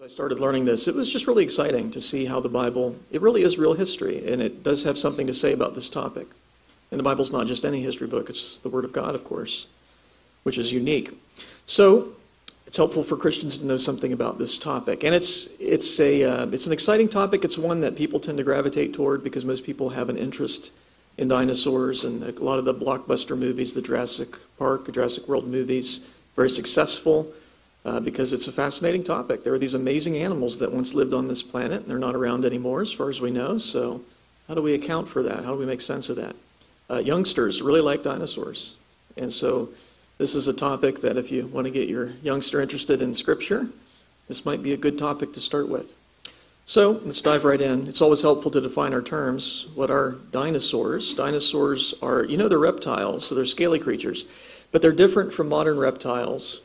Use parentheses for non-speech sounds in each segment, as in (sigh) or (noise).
As I started learning this, it was just really exciting to see how the Bible, it really is real history, and it does have something to say about this topic. And the Bible's not just any history book, it's the Word of God, of course, which is unique. So, it's helpful for Christians to know something about this topic. And it's, it's, a, uh, it's an exciting topic. It's one that people tend to gravitate toward because most people have an interest in dinosaurs and a lot of the blockbuster movies, the Jurassic Park, Jurassic World movies, very successful uh, because it's a fascinating topic. There are these amazing animals that once lived on this planet, and they're not around anymore, as far as we know. So, how do we account for that? How do we make sense of that? Uh, youngsters really like dinosaurs, and so this is a topic that if you want to get your youngster interested in Scripture, this might be a good topic to start with. So let's dive right in. It's always helpful to define our terms. What are dinosaurs? Dinosaurs are, you know, they're reptiles, so they're scaly creatures, but they're different from modern reptiles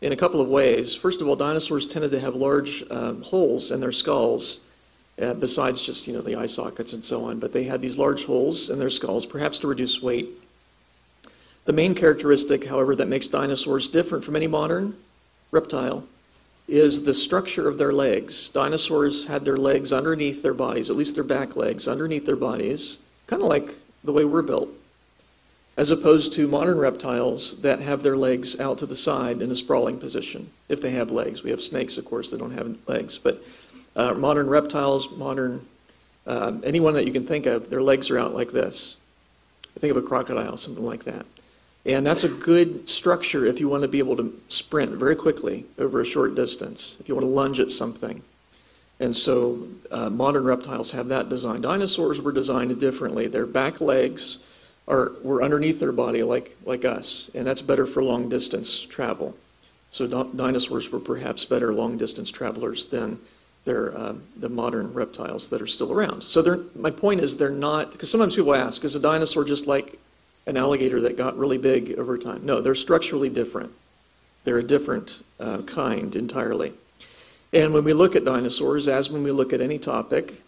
in a couple of ways. First of all, dinosaurs tended to have large um, holes in their skulls, uh, besides just you know the eye sockets and so on. But they had these large holes in their skulls, perhaps to reduce weight. The main characteristic, however, that makes dinosaurs different from any modern reptile is the structure of their legs. Dinosaurs had their legs underneath their bodies, at least their back legs, underneath their bodies, kind of like the way we're built as opposed to modern reptiles that have their legs out to the side in a sprawling position, if they have legs. We have snakes, of course, that don't have legs. But uh, modern reptiles, modern, uh, anyone that you can think of, their legs are out like this. Think of a crocodile, something like that. And that's a good structure if you want to be able to sprint very quickly over a short distance, if you want to lunge at something. And so uh, modern reptiles have that design. Dinosaurs were designed differently. Their back legs are were underneath their body like like us, and that's better for long distance travel. So dinosaurs were perhaps better long distance travelers than their uh, the modern reptiles that are still around. So my point is they're not because sometimes people ask, is a dinosaur just like an alligator that got really big over time? No, they're structurally different. They're a different uh, kind entirely. And when we look at dinosaurs, as when we look at any topic,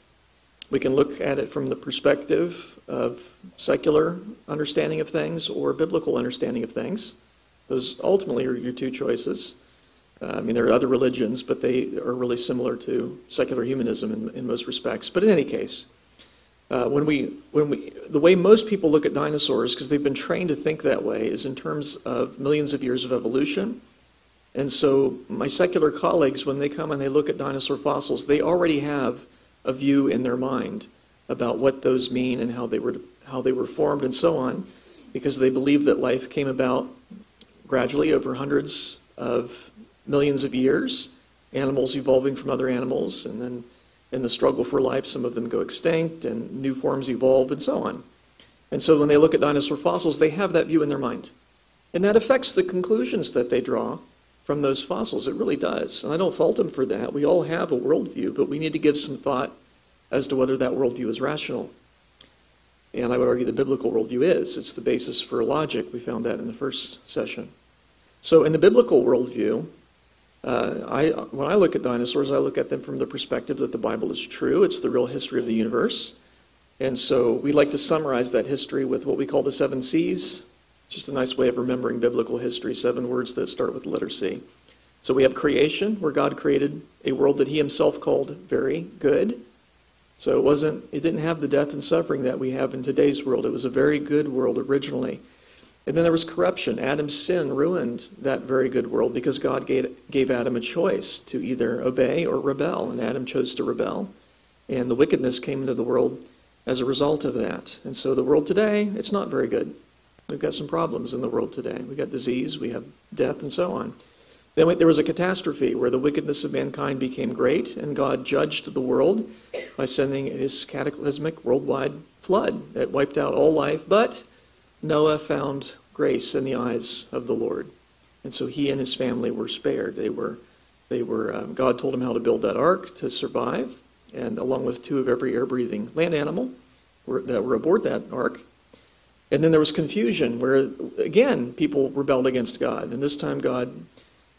we can look at it from the perspective of secular understanding of things or biblical understanding of things. Those ultimately are your two choices. Uh, I mean, there are other religions, but they are really similar to secular humanism in, in most respects. But in any case, uh, when we, when we, the way most people look at dinosaurs, because they've been trained to think that way, is in terms of millions of years of evolution. And so my secular colleagues, when they come and they look at dinosaur fossils, they already have a view in their mind about what those mean and how they were how they were formed and so on, because they believe that life came about gradually over hundreds of millions of years, animals evolving from other animals, and then in the struggle for life, some of them go extinct and new forms evolve and so on. And so when they look at dinosaur fossils, they have that view in their mind. And that affects the conclusions that they draw from those fossils. It really does. And I don't fault them for that. We all have a worldview, but we need to give some thought as to whether that worldview is rational. And I would argue the biblical worldview is. It's the basis for logic. We found that in the first session. So, in the biblical worldview, uh, I, when I look at dinosaurs, I look at them from the perspective that the Bible is true. It's the real history of the universe. And so we like to summarize that history with what we call the seven C's just a nice way of remembering biblical history, seven words that start with the letter C. So we have creation, where God created a world that he himself called very good. So it wasn't it didn't have the death and suffering that we have in today's world. It was a very good world originally. And then there was corruption. Adam's sin ruined that very good world because God gave, gave Adam a choice to either obey or rebel, and Adam chose to rebel. And the wickedness came into the world as a result of that. And so the world today, it's not very good. We've got some problems in the world today. We've got disease, we have death, and so on. Then there was a catastrophe where the wickedness of mankind became great, and God judged the world by sending his cataclysmic worldwide flood that wiped out all life. But Noah found grace in the eyes of the Lord. And so he and his family were spared. They were, they were, um, God told him how to build that ark to survive, and along with two of every air breathing land animal were, that were aboard that ark. And then there was confusion where, again, people rebelled against God. And this time God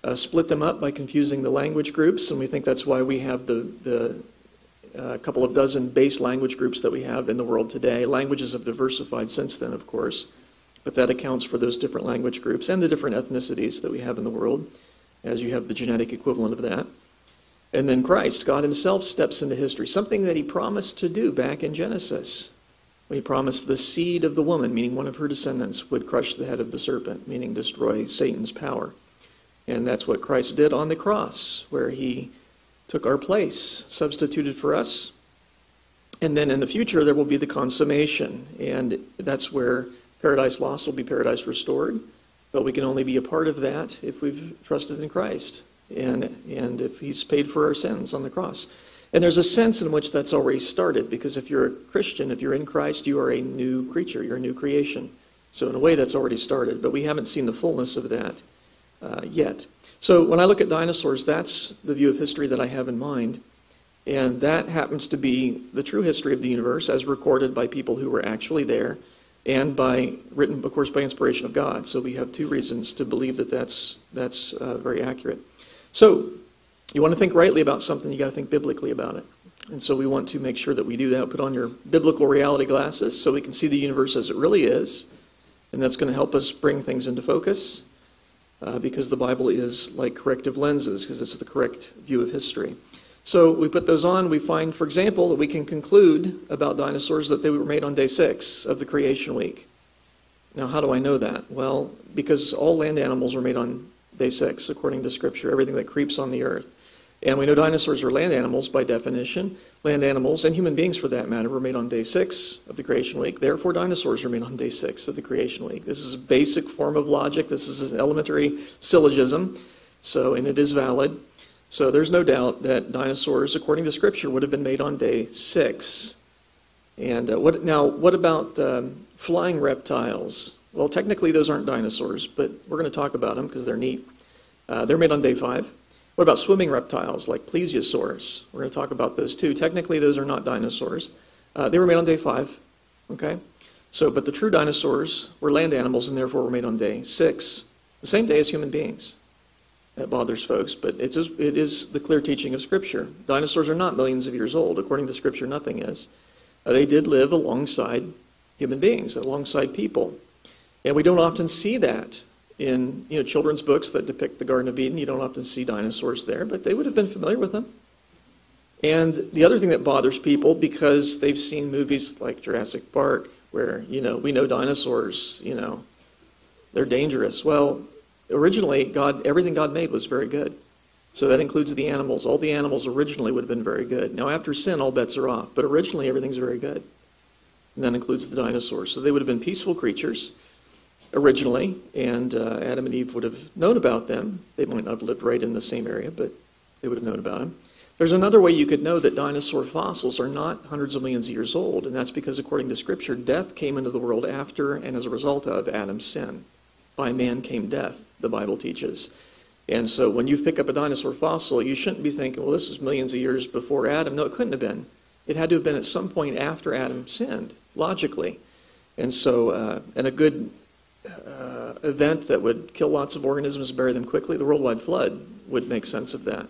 uh, split them up by confusing the language groups. And we think that's why we have the, the uh, couple of dozen base language groups that we have in the world today. Languages have diversified since then, of course. But that accounts for those different language groups and the different ethnicities that we have in the world, as you have the genetic equivalent of that. And then Christ, God Himself, steps into history, something that He promised to do back in Genesis. When He promised the seed of the woman, meaning one of her descendants, would crush the head of the serpent, meaning destroy Satan's power. And that's what Christ did on the cross, where He took our place, substituted for us. And then in the future, there will be the consummation. And that's where paradise lost will be paradise restored. But we can only be a part of that if we've trusted in Christ and, and if He's paid for our sins on the cross. And there's a sense in which that's already started because if you're a Christian, if you're in Christ, you are a new creature, you're a new creation. So, in a way, that's already started, but we haven't seen the fullness of that uh, yet. So when I look at dinosaurs, that's the view of history that I have in mind. And that happens to be the true history of the universe as recorded by people who were actually there and by written, of course, by inspiration of God. So we have two reasons to believe that that's, that's uh, very accurate. So you want to think rightly about something, you got to think biblically about it. And so we want to make sure that we do that. Put on your biblical reality glasses so we can see the universe as it really is. And that's going to help us bring things into focus uh, because the Bible is like corrective lenses, because it's the correct view of history. So we put those on. We find, for example, that we can conclude about dinosaurs that they were made on day six of the creation week. Now, how do I know that? Well, because all land animals were made on day six, according to Scripture, everything that creeps on the earth. And we know dinosaurs are land animals by definition. Land animals, and human beings for that matter, were made on day six of the creation week. Therefore, dinosaurs are made on day six of the creation week. This is a basic form of logic. This is an elementary syllogism, so, and it is valid. So there's no doubt that dinosaurs, according to Scripture, would have been made on day six. And uh, what, now, what about um, flying reptiles? Well, technically, those aren't dinosaurs, but we're going to talk about them because they're neat. Uh, they're made on day five. What about swimming reptiles like plesiosaurs? We're going to talk about those too. Technically, those are not dinosaurs. Uh, they were made on day five. Okay? So, but the true dinosaurs were land animals and therefore were made on day six, the same day as human beings. That bothers folks, but it's, it is the clear teaching of Scripture. Dinosaurs are not millions of years old. According to Scripture, nothing is. Uh, they did live alongside human beings, alongside people. And we don't often see that in you know, children's books that depict the Garden of Eden. You don't often see dinosaurs there, but they would have been familiar with them. And the other thing that bothers people, because they've seen movies like Jurassic Park, where, you know, we know dinosaurs, you know, they're dangerous. Well, originally, God, everything God made was very good. So that includes the animals. All the animals originally would have been very good. Now, after sin, all bets are off. But originally, everything's very good. And that includes the dinosaurs. So they would have been peaceful creatures originally, and uh, Adam and Eve would have known about them. They might not have lived right in the same area, but they would have known about them. There's another way you could know that dinosaur fossils are not hundreds of millions of years old, and that's because, according to Scripture, death came into the world after and as a result of Adam's sin. By man came death, the Bible teaches. And so when you pick up a dinosaur fossil, you shouldn't be thinking, well, this was millions of years before Adam. No, it couldn't have been. It had to have been at some point after Adam sinned, logically. And so, uh, and a good event that would kill lots of organisms and bury them quickly, the worldwide flood would make sense of that.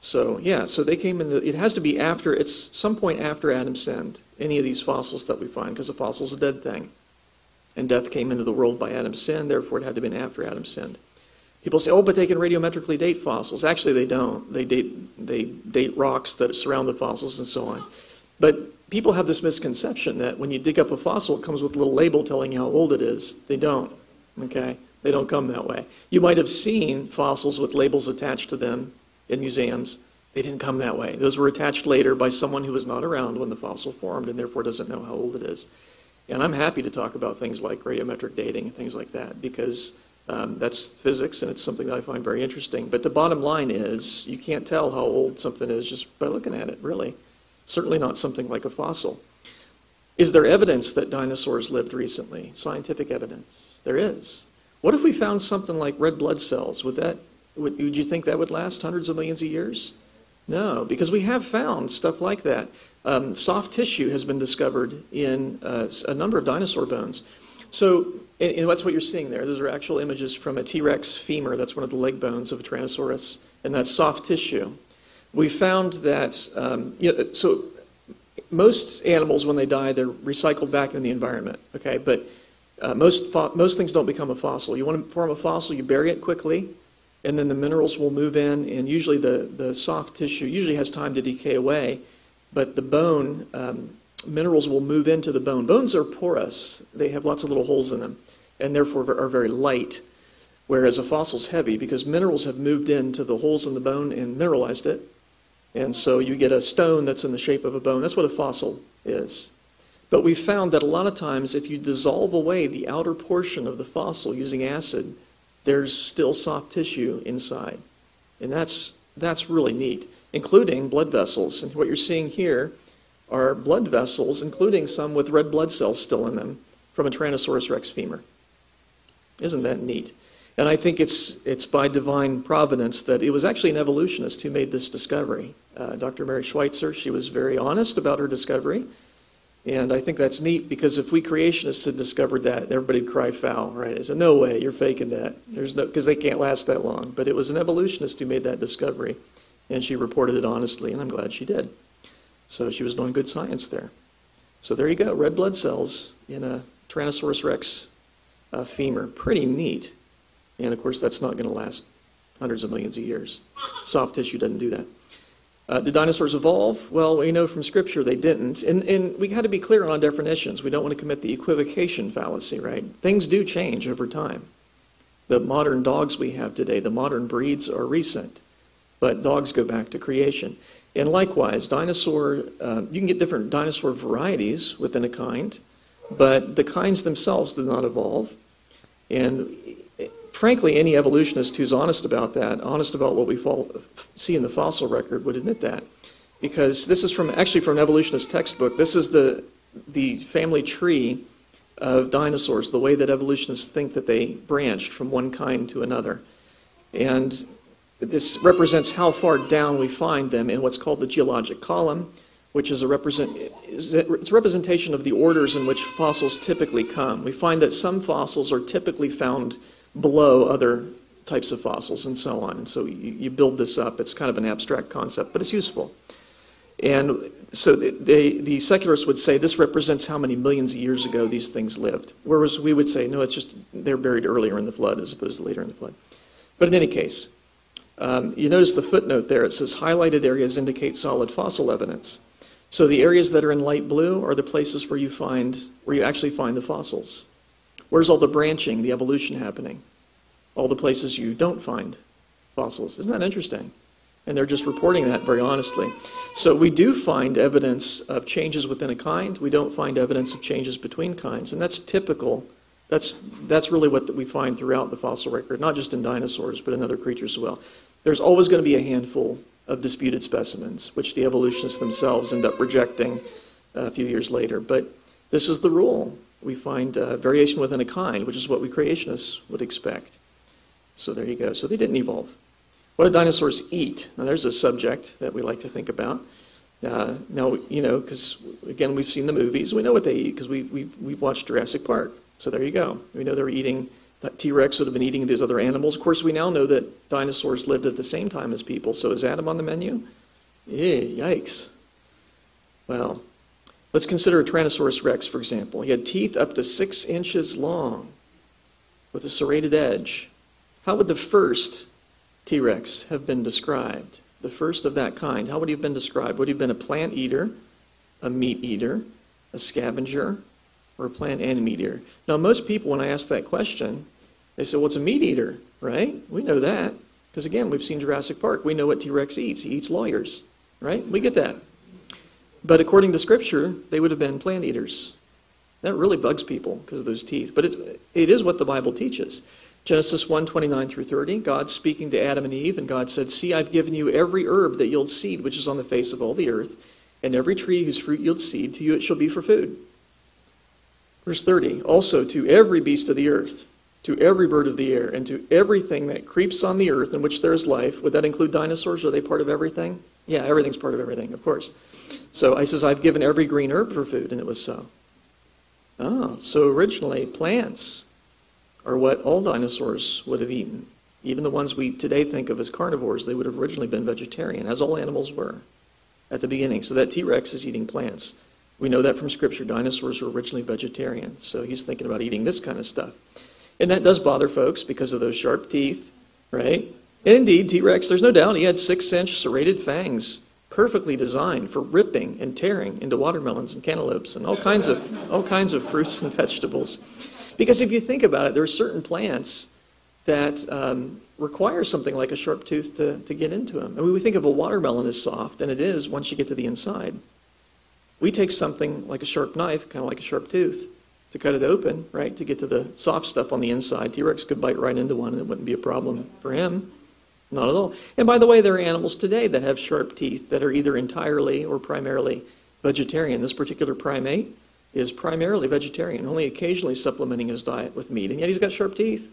So yeah, so they came in. The, it has to be after. It's some point after Adam sinned. Any of these fossils that we find, because a fossil's a dead thing, and death came into the world by Adam's sin. Therefore, it had to have been after Adam sinned. People say, "Oh, but they can radiometrically date fossils." Actually, they don't. They date they date rocks that surround the fossils and so on. But people have this misconception that when you dig up a fossil, it comes with a little label telling you how old it is. They don't. Okay? They don't come that way. You might have seen fossils with labels attached to them in museums. They didn't come that way. Those were attached later by someone who was not around when the fossil formed and therefore doesn't know how old it is. And I'm happy to talk about things like radiometric dating and things like that because um, that's physics and it's something that I find very interesting. But the bottom line is you can't tell how old something is just by looking at it, really. Certainly not something like a fossil. Is there evidence that dinosaurs lived recently? Scientific evidence. There is. What if we found something like red blood cells? Would that would, would you think that would last hundreds of millions of years? No, because we have found stuff like that. Um, soft tissue has been discovered in uh, a number of dinosaur bones. So, and, and that's what you're seeing there. Those are actual images from a T Rex femur. That's one of the leg bones of a Tyrannosaurus, and that's soft tissue we found that, um, you know, so most animals, when they die, they're recycled back in the environment, okay? But uh, most, most things don't become a fossil. You want to form a fossil, you bury it quickly, and then the minerals will move in, and usually the, the soft tissue usually has time to decay away, but the bone, um, minerals will move into the bone. Bones are porous, they have lots of little holes in them, and therefore are very light, whereas a fossil's heavy because minerals have moved into the holes in the bone and mineralized it. And so you get a stone that's in the shape of a bone. That's what a fossil is. But we found that a lot of times, if you dissolve away the outer portion of the fossil using acid, there's still soft tissue inside. And that's, that's really neat, including blood vessels. And what you're seeing here are blood vessels, including some with red blood cells still in them, from a Tyrannosaurus rex femur. Isn't that neat? And I think it's, it's by divine providence that it was actually an evolutionist who made this discovery. Uh, Dr. Mary Schweitzer, she was very honest about her discovery. And I think that's neat because if we creationists had discovered that, everybody would cry foul, right? Said, no way, you're faking that. There's no, because they can't last that long. But it was an evolutionist who made that discovery, and she reported it honestly, and I'm glad she did. So she was doing good science there. So there you go, red blood cells in a Tyrannosaurus rex uh, femur. Pretty neat. And of course, that's not going to last hundreds of millions of years. Soft tissue doesn't do that. Uh, did dinosaurs evolve? Well, we know from Scripture they didn't. And, and we got to be clear on definitions. We don't want to commit the equivocation fallacy, right? Things do change over time. The modern dogs we have today, the modern breeds are recent, but dogs go back to creation. And likewise, dinosaur, uh, you can get different dinosaur varieties within a kind, but the kinds themselves did not evolve. And frankly, any evolutionist who's honest about that, honest about what we fall, see in the fossil record, would admit that. Because this is from actually from an evolutionist textbook. This is the, the family tree of dinosaurs, the way that evolutionists think that they branched from one kind to another. And this represents how far down we find them in what's called the geologic column, which is a, represent, it's a representation of the orders in which fossils typically come. We find that some fossils are typically found below other types of fossils and so on. And so you, you build this up. It's kind of an abstract concept, but it's useful. And so they, the secularists would say this represents how many millions of years ago these things lived. Whereas we would say, no, it's just they're buried earlier in the flood as opposed to later in the flood. But in any case, um, you notice the footnote there. It says highlighted areas indicate solid fossil evidence. So the areas that are in light blue are the places where you find where you actually find the fossils. Where's all the branching, the evolution happening? All the places you don't find fossils. Isn't that interesting? And they're just reporting that very honestly. So we do find evidence of changes within a kind. We don't find evidence of changes between kinds. And that's typical. That's, that's really what we find throughout the fossil record, not just in dinosaurs, but in other creatures as well. There's always going to be a handful of disputed specimens, which the evolutionists themselves end up rejecting uh, a few years later. But this is the rule we find uh, variation within a kind, which is what we creationists would expect. So there you go. So they didn't evolve. What do dinosaurs eat? Now there's a subject that we like to think about. Uh, now, you know, because again, we've seen the movies. We know what they eat because we, we've, we've watched Jurassic Park. So there you go. We know they're eating, that T Rex would have been eating these other animals. Of course, we now know that dinosaurs lived at the same time as people. So is Adam on the menu? Yeah, yikes. Well, Let's consider a Tyrannosaurus rex, for example. He had teeth up to six inches long with a serrated edge. How would the first T Rex have been described? The first of that kind. How would he have been described? Would he have been a plant eater, a meat eater, a scavenger, or a plant and meat eater? Now, most people, when I ask that question, they say, well, it's a meat eater, right? We know that. Because again, we've seen Jurassic Park. We know what T Rex eats. He eats lawyers, right? We get that. But according to Scripture, they would have been plant eaters. That really bugs people because of those teeth. But it, it is what the Bible teaches. Genesis 1 29 through 30, God speaking to Adam and Eve, and God said, See, I've given you every herb that yields seed, which is on the face of all the earth, and every tree whose fruit yields seed, to you it shall be for food. Verse 30, also to every beast of the earth, to every bird of the air, and to everything that creeps on the earth in which there is life. Would that include dinosaurs? Are they part of everything? Yeah, everything's part of everything, of course. So I says, I've given every green herb for food, and it was so. Oh, so originally plants are what all dinosaurs would have eaten. Even the ones we today think of as carnivores, they would have originally been vegetarian, as all animals were at the beginning. So that T Rex is eating plants. We know that from Scripture. Dinosaurs were originally vegetarian. So he's thinking about eating this kind of stuff. And that does bother folks because of those sharp teeth, right? And indeed, T Rex, there's no doubt, he had six inch serrated fangs, perfectly designed for ripping and tearing into watermelons and cantaloupes and all kinds of, all kinds of fruits and (laughs) vegetables. Because if you think about it, there are certain plants that um, require something like a sharp tooth to, to get into them. I mean, we think of a watermelon as soft, and it is once you get to the inside. We take something like a sharp knife, kind of like a sharp tooth, to cut it open, right, to get to the soft stuff on the inside. T Rex could bite right into one, and it wouldn't be a problem for him. Not at all. And by the way, there are animals today that have sharp teeth that are either entirely or primarily vegetarian. This particular primate is primarily vegetarian, only occasionally supplementing his diet with meat, and yet he's got sharp teeth.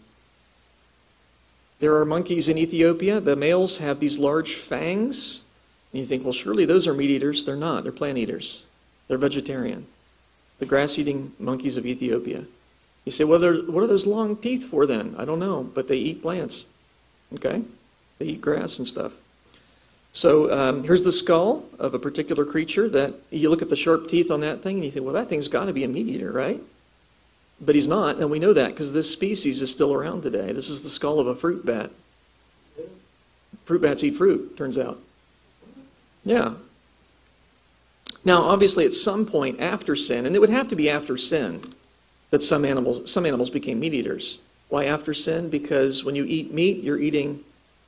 There are monkeys in Ethiopia. The males have these large fangs. And you think, well, surely those are meat eaters. They're not. They're plant eaters. They're vegetarian. The grass eating monkeys of Ethiopia. You say, well, what are those long teeth for then? I don't know, but they eat plants. Okay? They eat grass and stuff. So um, here's the skull of a particular creature that you look at the sharp teeth on that thing and you think, well, that thing's got to be a meat eater, right? But he's not, and we know that because this species is still around today. This is the skull of a fruit bat. Fruit bats eat fruit, turns out. Yeah. Now, obviously, at some point after sin, and it would have to be after sin, that some animals, some animals became meat eaters. Why after sin? Because when you eat meat, you're eating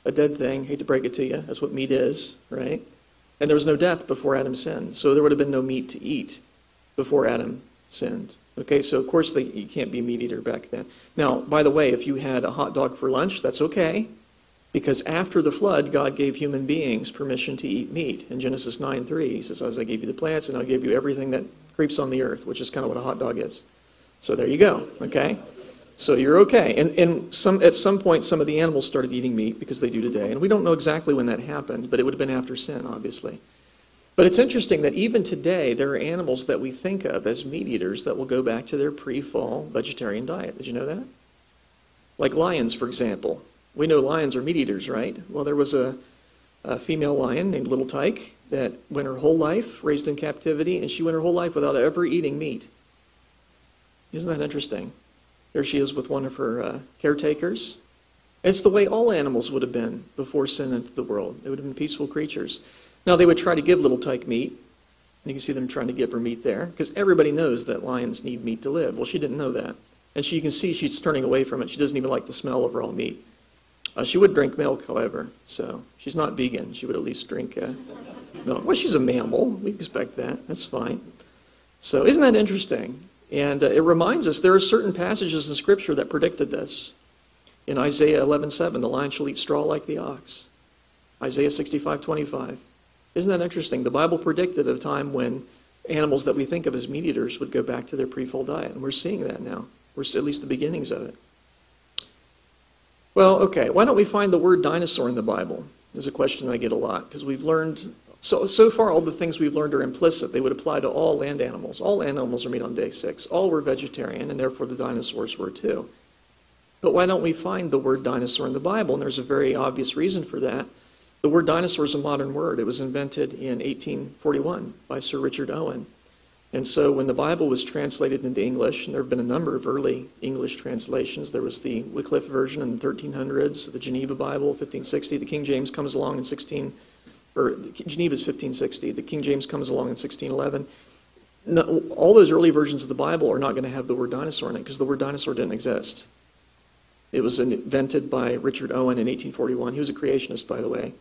a dead thing. Hate to break it to you. That's what meat is, right? And there was no death before Adam sinned. So there would have been no meat to eat before Adam sinned. Okay, so of course they, you can't be a meat eater back then. Now, by the way, if you had a hot dog for lunch, that's okay, because after the flood, God gave human beings permission to eat meat. In Genesis 9 3, he says, As I gave you the plants, and I'll give you everything that creeps on the earth, which is kind of what a hot dog is. So there you go, okay? So you're okay. And, and some, at some point, some of the animals started eating meat because they do today. And we don't know exactly when that happened, but it would have been after sin, obviously. But it's interesting that even today, there are animals that we think of as meat eaters that will go back to their pre fall vegetarian diet. Did you know that? Like lions, for example. We know lions are meat eaters, right? Well, there was a, a female lion named Little Tyke that went her whole life raised in captivity, and she went her whole life without ever eating meat. Isn't that interesting? There she is with one of her uh, caretakers. It's the way all animals would have been before sin entered the world. They would have been peaceful creatures. Now, they would try to give little tyke meat. And you can see them trying to give her meat there, because everybody knows that lions need meat to live. Well, she didn't know that. And she, you can see she's turning away from it. She doesn't even like the smell of raw meat. Uh, she would drink milk, however, so she's not vegan. She would at least drink uh, milk. Well, she's a mammal. We expect that. That's fine. So, isn't that interesting? And uh, it reminds us there are certain passages in Scripture that predicted this. In Isaiah 11:7, the lion shall eat straw like the ox. Isaiah 65:25. Isn't that interesting? The Bible predicted a time when animals that we think of as meat eaters would go back to their pre-fall diet, and we're seeing that now. We're at least the beginnings of it. Well, okay, why don't we find the word dinosaur in the Bible? Is a question I get a lot because we've learned so so far all the things we've learned are implicit. They would apply to all land animals. All animals are meat on day six. All were vegetarian, and therefore the dinosaurs were too. But why don't we find the word dinosaur in the Bible? And there's a very obvious reason for that. The word dinosaur is a modern word. It was invented in 1841 by Sir Richard Owen. And so when the Bible was translated into English, and there have been a number of early English translations, there was the Wycliffe version in the 1300s, the Geneva Bible, 1560, the King James comes along in 16, or Geneva is 1560, the King James comes along in 1611. No, all those early versions of the Bible are not going to have the word dinosaur in it because the word dinosaur didn't exist. It was invented by Richard Owen in 1841. He was a creationist, by the way.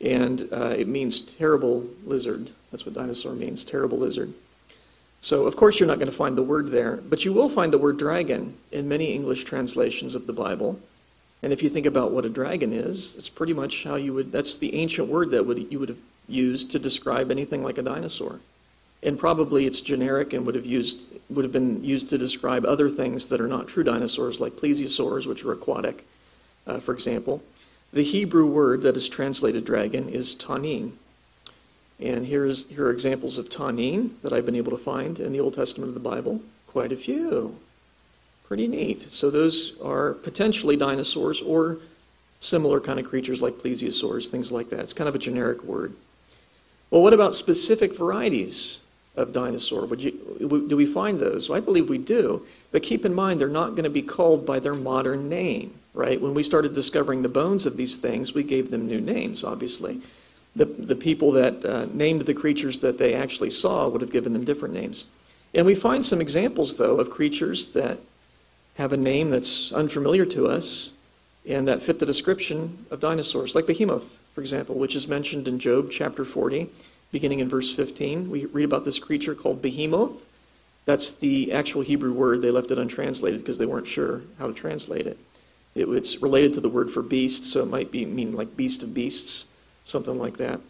And uh, it means terrible lizard. That's what dinosaur means, terrible lizard. So, of course, you're not going to find the word there, but you will find the word dragon in many English translations of the Bible. And if you think about what a dragon is, it's pretty much how you would, that's the ancient word that would, you would have used to describe anything like a dinosaur. And probably it's generic and would have, used, would have been used to describe other things that are not true dinosaurs, like plesiosaurs, which are aquatic, uh, for example. The Hebrew word that is translated dragon is tanin. And here's, here are examples of tanin that I've been able to find in the Old Testament of the Bible. Quite a few. Pretty neat. So those are potentially dinosaurs or similar kind of creatures like plesiosaurs, things like that. It's kind of a generic word. Well, what about specific varieties of dinosaur? Would you, do we find those? Well, I believe we do. But keep in mind, they're not going to be called by their modern name. right? When we started discovering the bones of these things, we gave them new names, obviously. The, the people that uh, named the creatures that they actually saw would have given them different names. And we find some examples, though, of creatures that have a name that's unfamiliar to us and that fit the description of dinosaurs, like behemoth, for example, which is mentioned in Job chapter 40, beginning in verse 15. We read about this creature called behemoth. That's the actual Hebrew word. They left it untranslated because they weren't sure how to translate it. it. It's related to the word for beast, so it might be mean like beast of beasts, something like that.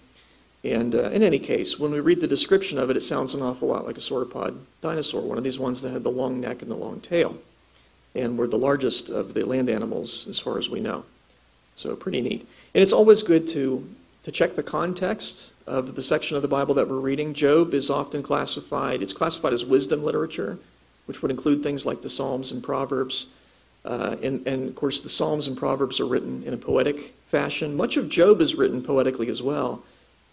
And uh, in any case, when we read the description of it, it sounds an awful lot like a sauropod dinosaur, one of these ones that had the long neck and the long tail and were the largest of the land animals as far as we know. So pretty neat. And it's always good to, to check the context of the section of the Bible that we're reading. Job is often classified, it's classified as wisdom literature, which would include things like the Psalms and Proverbs. Uh, and, and of course, the Psalms and Proverbs are written in a poetic fashion. Much of Job is written poetically as well,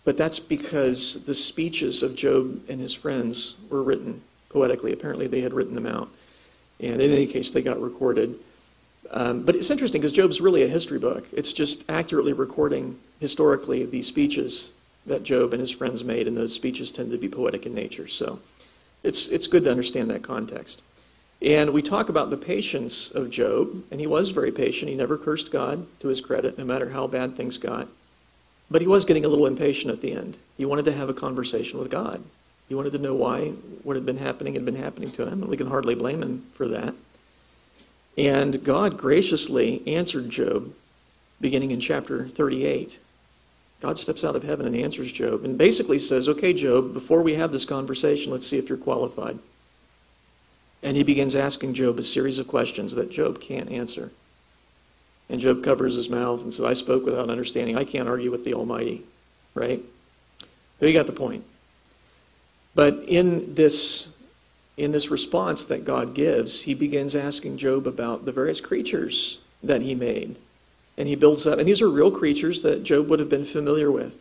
but that's because the speeches of Job and his friends were written poetically. Apparently, they had written them out. And in any case, they got recorded. Um, but it's interesting because Job's really a history book. It's just accurately recording historically the speeches that Job and his friends made, and those speeches tend to be poetic in nature. So it's, it's good to understand that context. And we talk about the patience of Job, and he was very patient. He never cursed God to his credit, no matter how bad things got. But he was getting a little impatient at the end. He wanted to have a conversation with God. He wanted to know why what had been happening had been happening to him, and we can hardly blame him for that. And God graciously answered Job beginning in chapter 38. God steps out of heaven and answers Job and basically says, Okay, Job, before we have this conversation, let's see if you're qualified. And he begins asking Job a series of questions that Job can't answer. And Job covers his mouth and says, I spoke without understanding. I can't argue with the Almighty. Right? But you got the point. But in this, in this response that God gives, he begins asking Job about the various creatures that he made. And he builds up, and these are real creatures that Job would have been familiar with.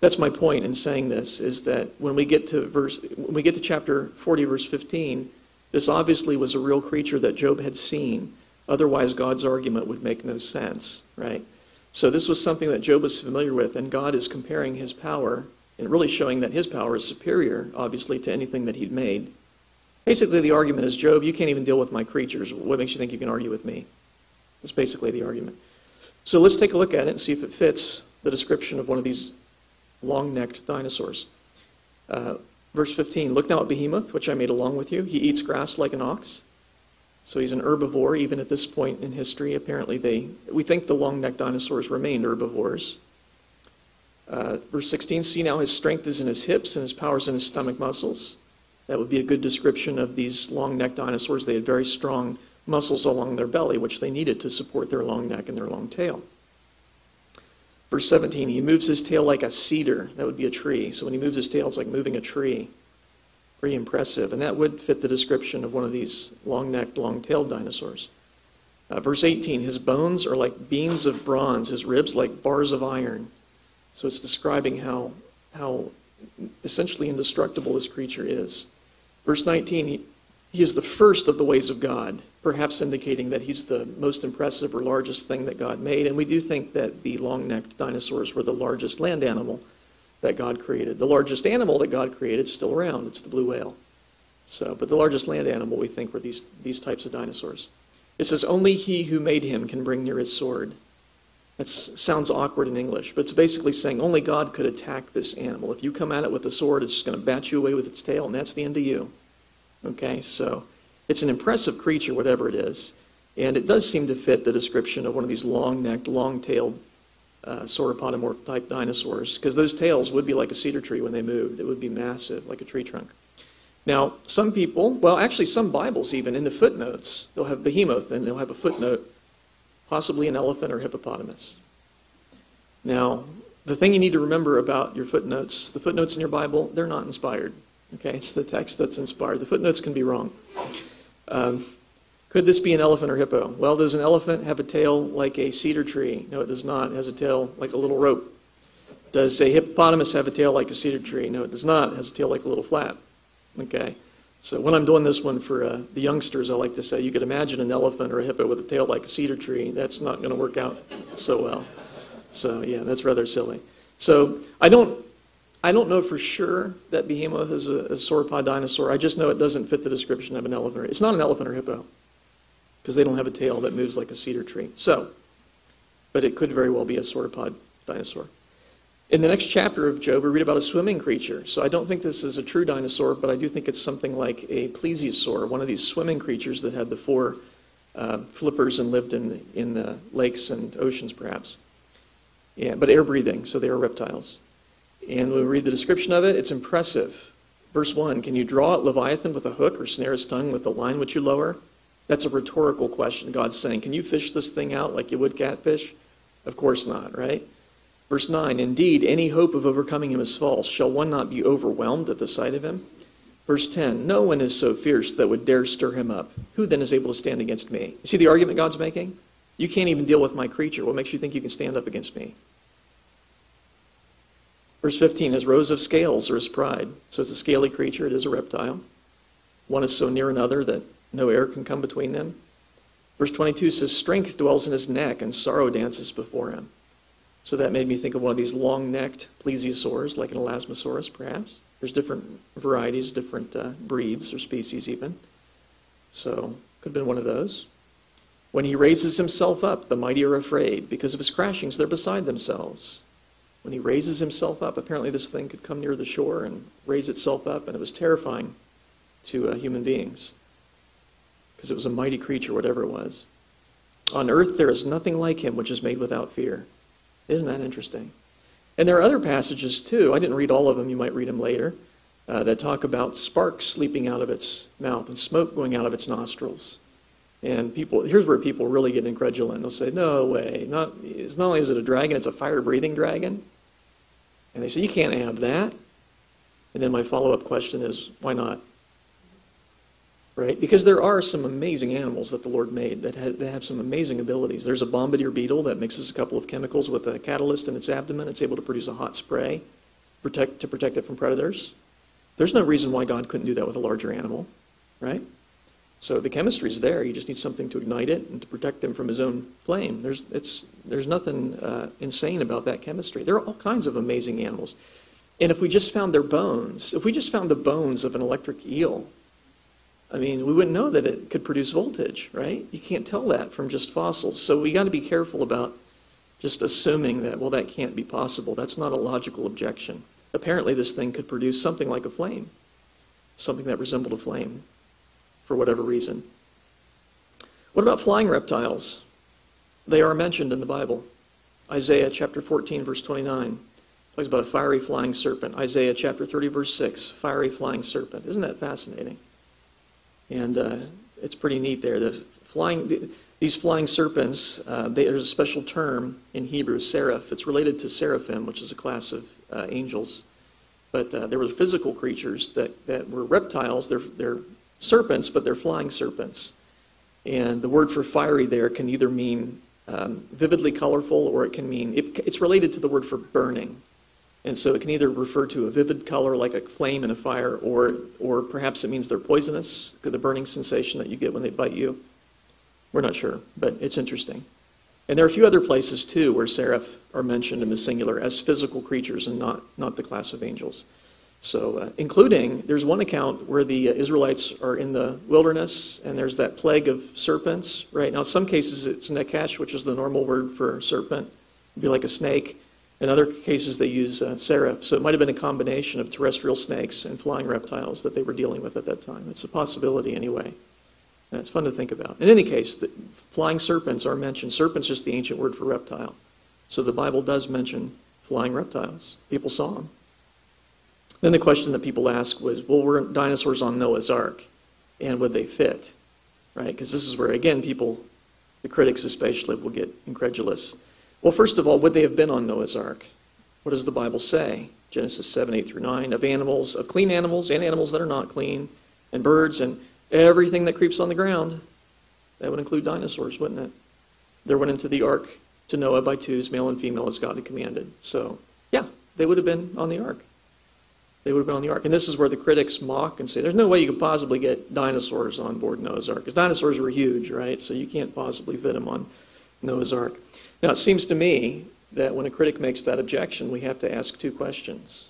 That's my point in saying this, is that when we get to verse when we get to chapter 40, verse 15, this obviously was a real creature that Job had seen. Otherwise, God's argument would make no sense, right? So this was something that Job was familiar with, and God is comparing his power and really showing that his power is superior, obviously, to anything that he'd made. Basically, the argument is Job, you can't even deal with my creatures. What makes you think you can argue with me? That's basically the argument. So let's take a look at it and see if it fits the description of one of these long necked dinosaurs. Uh, verse 15 Look now at Behemoth, which I made along with you. He eats grass like an ox. So he's an herbivore, even at this point in history. Apparently, they, we think the long necked dinosaurs remained herbivores. Uh, verse 16, see now his strength is in his hips and his power is in his stomach muscles. That would be a good description of these long necked dinosaurs. They had very strong muscles along their belly, which they needed to support their long neck and their long tail. Verse 17, he moves his tail like a cedar. That would be a tree. So when he moves his tail, it's like moving a tree. Pretty impressive. And that would fit the description of one of these long necked, long tailed dinosaurs. Uh, verse 18, his bones are like beams of bronze, his ribs like bars of iron. So it's describing how, how essentially indestructible this creature is. Verse 19, he, he is the first of the ways of God, perhaps indicating that he's the most impressive or largest thing that God made. And we do think that the long necked dinosaurs were the largest land animal that God created. The largest animal that God created is still around, it's the blue whale. So, but the largest land animal we think were these, these types of dinosaurs. It says, Only he who made him can bring near his sword. That sounds awkward in English, but it's basically saying only God could attack this animal. If you come at it with a sword, it's just going to bat you away with its tail, and that's the end of you. Okay, so it's an impressive creature, whatever it is, and it does seem to fit the description of one of these long-necked, long-tailed uh, sauropodomorph type dinosaurs, because those tails would be like a cedar tree when they moved. It would be massive, like a tree trunk. Now, some people, well, actually, some Bibles even in the footnotes, they'll have behemoth, and they'll have a footnote possibly an elephant or hippopotamus. Now, the thing you need to remember about your footnotes, the footnotes in your Bible, they're not inspired. Okay, it's the text that's inspired. The footnotes can be wrong. Um, could this be an elephant or hippo? Well, does an elephant have a tail like a cedar tree? No, it does not. It has a tail like a little rope. Does a hippopotamus have a tail like a cedar tree? No, it does not. It has a tail like a little flap. Okay. So when I'm doing this one for uh, the youngsters, I like to say you could imagine an elephant or a hippo with a tail like a cedar tree. That's not going to work out so well. So yeah, that's rather silly. So I don't, I don't know for sure that behemoth is a, a sauropod dinosaur. I just know it doesn't fit the description of an elephant. It's not an elephant or hippo because they don't have a tail that moves like a cedar tree. So, but it could very well be a sauropod dinosaur. In the next chapter of Job, we read about a swimming creature. So I don't think this is a true dinosaur, but I do think it's something like a plesiosaur, one of these swimming creatures that had the four uh, flippers and lived in, in the lakes and oceans, perhaps. Yeah, but air breathing, so they are reptiles. And we read the description of it, it's impressive. Verse 1 Can you draw at Leviathan with a hook or snare its tongue with a line which you lower? That's a rhetorical question. God's saying, Can you fish this thing out like you would catfish? Of course not, right? Verse 9 Indeed, any hope of overcoming him is false. Shall one not be overwhelmed at the sight of him? Verse 10 No one is so fierce that would dare stir him up. Who then is able to stand against me? You see the argument God's making? You can't even deal with my creature. What makes you think you can stand up against me? Verse 15 His rows of scales are his pride. So it's a scaly creature, it is a reptile. One is so near another that no air can come between them. Verse 22 says, Strength dwells in his neck, and sorrow dances before him. So that made me think of one of these long necked plesiosaurs, like an Elasmosaurus, perhaps. There's different varieties, different uh, breeds or species, even. So, could have been one of those. When he raises himself up, the mighty are afraid. Because of his crashings, they're beside themselves. When he raises himself up, apparently this thing could come near the shore and raise itself up, and it was terrifying to uh, human beings because it was a mighty creature, whatever it was. On earth, there is nothing like him which is made without fear. Isn't that interesting? And there are other passages too. I didn't read all of them, you might read them later, uh, that talk about sparks leaping out of its mouth and smoke going out of its nostrils. And people, here's where people really get incredulous. They'll say, "No way! Not, it's not only is it a dragon, it's a fire-breathing dragon." And they say, "You can't have that." And then my follow-up question is, "Why not?" Right? Because there are some amazing animals that the Lord made that have, that have some amazing abilities. There's a bombardier beetle that mixes a couple of chemicals with a catalyst in its abdomen. It's able to produce a hot spray protect, to protect it from predators. There's no reason why God couldn't do that with a larger animal, right? So the chemistry is there. You just need something to ignite it and to protect him from his own flame. There's, it's, there's nothing uh, insane about that chemistry. There are all kinds of amazing animals. And if we just found their bones, if we just found the bones of an electric eel, I mean, we wouldn't know that it could produce voltage, right? You can't tell that from just fossils. So we got to be careful about just assuming that, well, that can't be possible. That's not a logical objection. Apparently, this thing could produce something like a flame, something that resembled a flame for whatever reason. What about flying reptiles? They are mentioned in the Bible. Isaiah chapter 14, verse 29 talks about a fiery flying serpent. Isaiah chapter 30, verse 6, fiery flying serpent. Isn't that fascinating? And uh, it's pretty neat there. The flying, these flying serpents, uh, they, there's a special term in Hebrew, seraph. It's related to seraphim, which is a class of uh, angels. But uh, there were physical creatures that, that were reptiles. They're, they're serpents, but they're flying serpents. And the word for fiery there can either mean um, vividly colorful or it can mean, it, it's related to the word for burning. And so it can either refer to a vivid color like a flame in a fire, or, or perhaps it means they're poisonous, the burning sensation that you get when they bite you. We're not sure, but it's interesting. And there are a few other places too where seraph are mentioned in the singular as physical creatures and not, not the class of angels. So, uh, including, there's one account where the uh, Israelites are in the wilderness and there's that plague of serpents, right? Now, in some cases it's nekash, which is the normal word for serpent. It'd be like a snake. In other cases, they use uh. So it might have been a combination of terrestrial snakes and flying reptiles that they were dealing with at that time. It's a possibility anyway. And it's fun to think about. In any case, flying serpents are mentioned. Serpent's just the ancient word for reptile. So the Bible does mention flying reptiles. People saw them. Then the question that people ask was, well, were dinosaurs on Noah's Ark? And would they fit? Right? Because this is where, again, people, the critics especially, will get incredulous. Well, first of all, would they have been on Noah's Ark? What does the Bible say? Genesis 7, 8 through 9, of animals, of clean animals and animals that are not clean, and birds and everything that creeps on the ground. That would include dinosaurs, wouldn't it? There went into the ark to Noah by twos, male and female, as God had commanded. So, yeah, they would have been on the ark. They would have been on the ark. And this is where the critics mock and say, there's no way you could possibly get dinosaurs on board Noah's ark. Because dinosaurs were huge, right? So you can't possibly fit them on Noah's ark. Now, it seems to me that when a critic makes that objection, we have to ask two questions.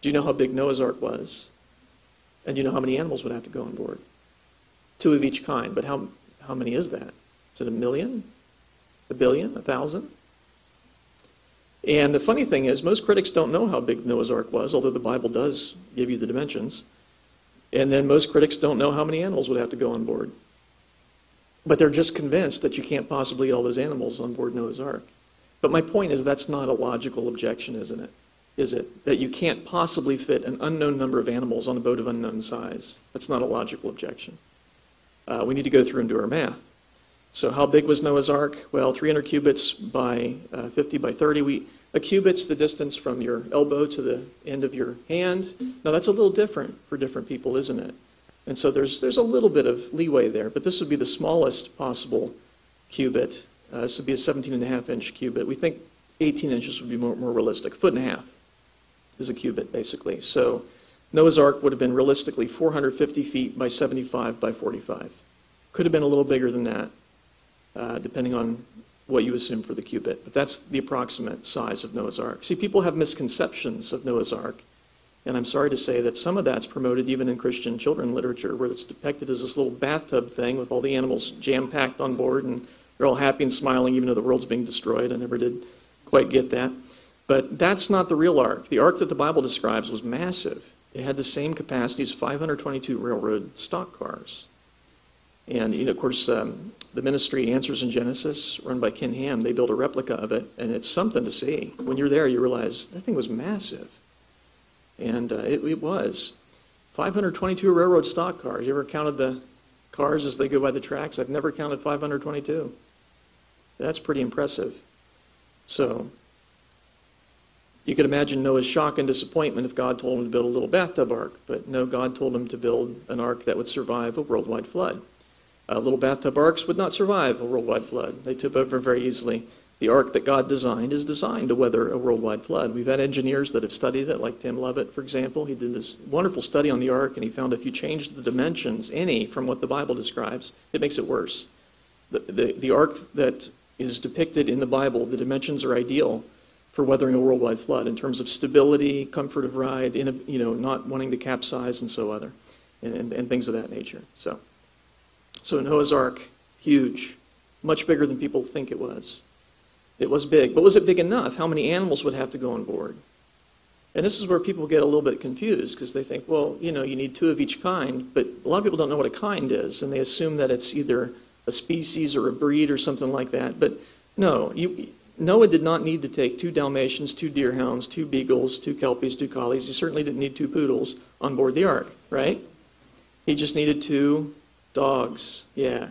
Do you know how big Noah's ark was? And do you know how many animals would have to go on board? Two of each kind. But how, how many is that? Is it a million? A billion? A thousand? And the funny thing is, most critics don't know how big Noah's Ark was, although the Bible does give you the dimensions. And then most critics don't know how many animals would have to go on board. But they're just convinced that you can't possibly get all those animals on board Noah's Ark. But my point is, that's not a logical objection, isn't it? Is it? That you can't possibly fit an unknown number of animals on a boat of unknown size. That's not a logical objection. Uh, we need to go through and do our math. So how big was Noah's Ark? Well, 300 cubits by uh, 50 by 30. We, a cubit's the distance from your elbow to the end of your hand. Now that's a little different for different people, isn't it? And so there's, there's a little bit of leeway there, but this would be the smallest possible cubit. Uh, this would be a 17 and a half inch cubit. We think 18 inches would be more, more realistic. A foot and a half is a cubit, basically. So Noah's Ark would have been realistically 450 feet by 75 by 45. Could have been a little bigger than that uh, depending on what you assume for the cubit. But that's the approximate size of Noah's Ark. See, people have misconceptions of Noah's Ark. And I'm sorry to say that some of that's promoted even in Christian children literature, where it's depicted as this little bathtub thing with all the animals jam packed on board and they're all happy and smiling, even though the world's being destroyed. I never did quite get that. But that's not the real ark. The ark that the Bible describes was massive. It had the same capacity as 522 railroad stock cars. And, you know, of course, um, the ministry Answers in Genesis, run by Ken Ham, they built a replica of it, and it's something to see. When you're there, you realize that thing was massive. And uh, it, it, was. 522 railroad stock cars. You ever counted the cars as they go by the tracks? I've never counted 522. That's pretty impressive. So, you could imagine Noah's shock and disappointment if God told him to build a little bathtub ark. But no, God told him to build an ark that would survive a worldwide flood. Uh, little bathtub arks would not survive a worldwide flood. They tip over very easily. The ark that God designed is designed to weather a worldwide flood. We've had engineers that have studied it, like Tim Lovett, for example. He did this wonderful study on the ark, and he found if you change the dimensions, any from what the Bible describes, it makes it worse. The, the, the ark that is depicted in the Bible, the dimensions are ideal for weathering a worldwide flood in terms of stability, comfort of ride, in, you know, not wanting to capsize, and so other, and, and, and things of that nature. So. So Noah's Ark, huge, much bigger than people think it was. It was big. But was it big enough? How many animals would have to go on board? And this is where people get a little bit confused because they think, well, you know, you need two of each kind, but a lot of people don't know what a kind is, and they assume that it's either a species or a breed or something like that. But no, you, Noah did not need to take two Dalmatians, two deerhounds, two beagles, two kelpies, two collies. He certainly didn't need two poodles on board the ark, right? He just needed two Dogs, yeah.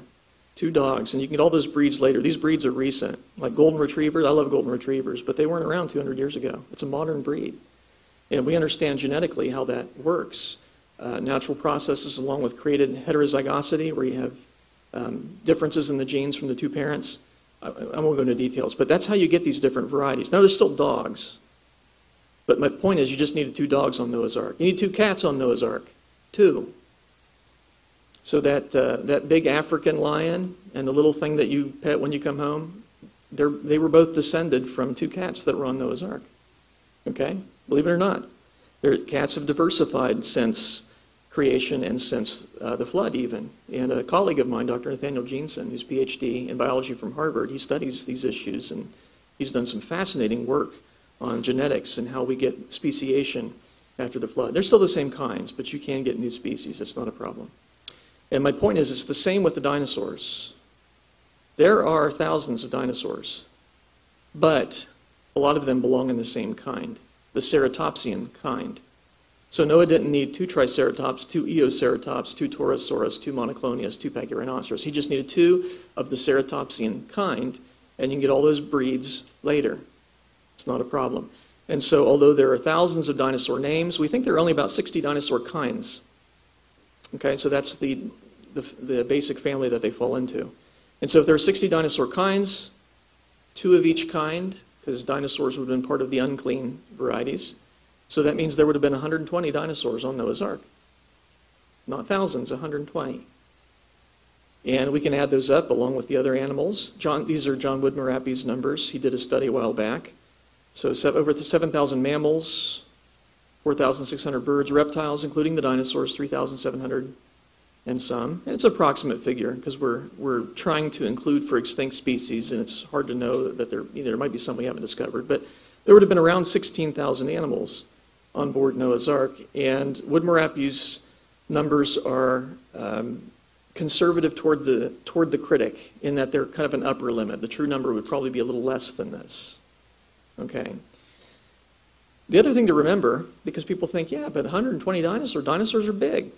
Two dogs. And you can get all those breeds later. These breeds are recent. Like golden retrievers, I love golden retrievers, but they weren't around 200 years ago. It's a modern breed. And we understand genetically how that works. Uh, natural processes, along with created heterozygosity, where you have um, differences in the genes from the two parents. I, I won't go into details, but that's how you get these different varieties. Now, they're still dogs. But my point is, you just needed two dogs on Noah's Ark. You need two cats on Noah's Ark. Two. So that, uh, that big African lion and the little thing that you pet when you come home, they were both descended from two cats that were on Noah's Ark. Okay? Believe it or not. Their cats have diversified since creation and since uh, the flood, even. And a colleague of mine, Dr. Nathaniel Jeanson, who's PhD in biology from Harvard, he studies these issues and he's done some fascinating work on genetics and how we get speciation after the flood. They're still the same kinds, but you can get new species. That's not a problem. And my point is, it's the same with the dinosaurs. There are thousands of dinosaurs, but a lot of them belong in the same kind, the ceratopsian kind. So Noah didn't need two Triceratops, two Eoceratops, two Torosaurus, two Monoclonius, two Pachyrhinoceros. He just needed two of the ceratopsian kind, and you can get all those breeds later. It's not a problem. And so, although there are thousands of dinosaur names, we think there are only about 60 dinosaur kinds. Okay, so that's the, the, the basic family that they fall into. And so if there are 60 dinosaur kinds, two of each kind, because dinosaurs would have been part of the unclean varieties, So that means there would have been 120 dinosaurs on Noah's Ark. Not thousands, 120. And we can add those up along with the other animals. John, these are John Woodmorappe's numbers. He did a study a while back. So over 7,000 mammals, 4,600 birds, reptiles, including the dinosaurs, 3,700 and some. And it's an approximate figure because we're, we're trying to include for extinct species, and it's hard to know that there, you know, there might be some we haven't discovered. But there would have been around 16,000 animals on board Noah's Ark. And Woodmorappe's numbers are um, conservative toward the, toward the critic in that they're kind of an upper limit. The true number would probably be a little less than this. Okay. The other thing to remember, because people think, yeah, but 120 dinosaurs, dinosaurs are big.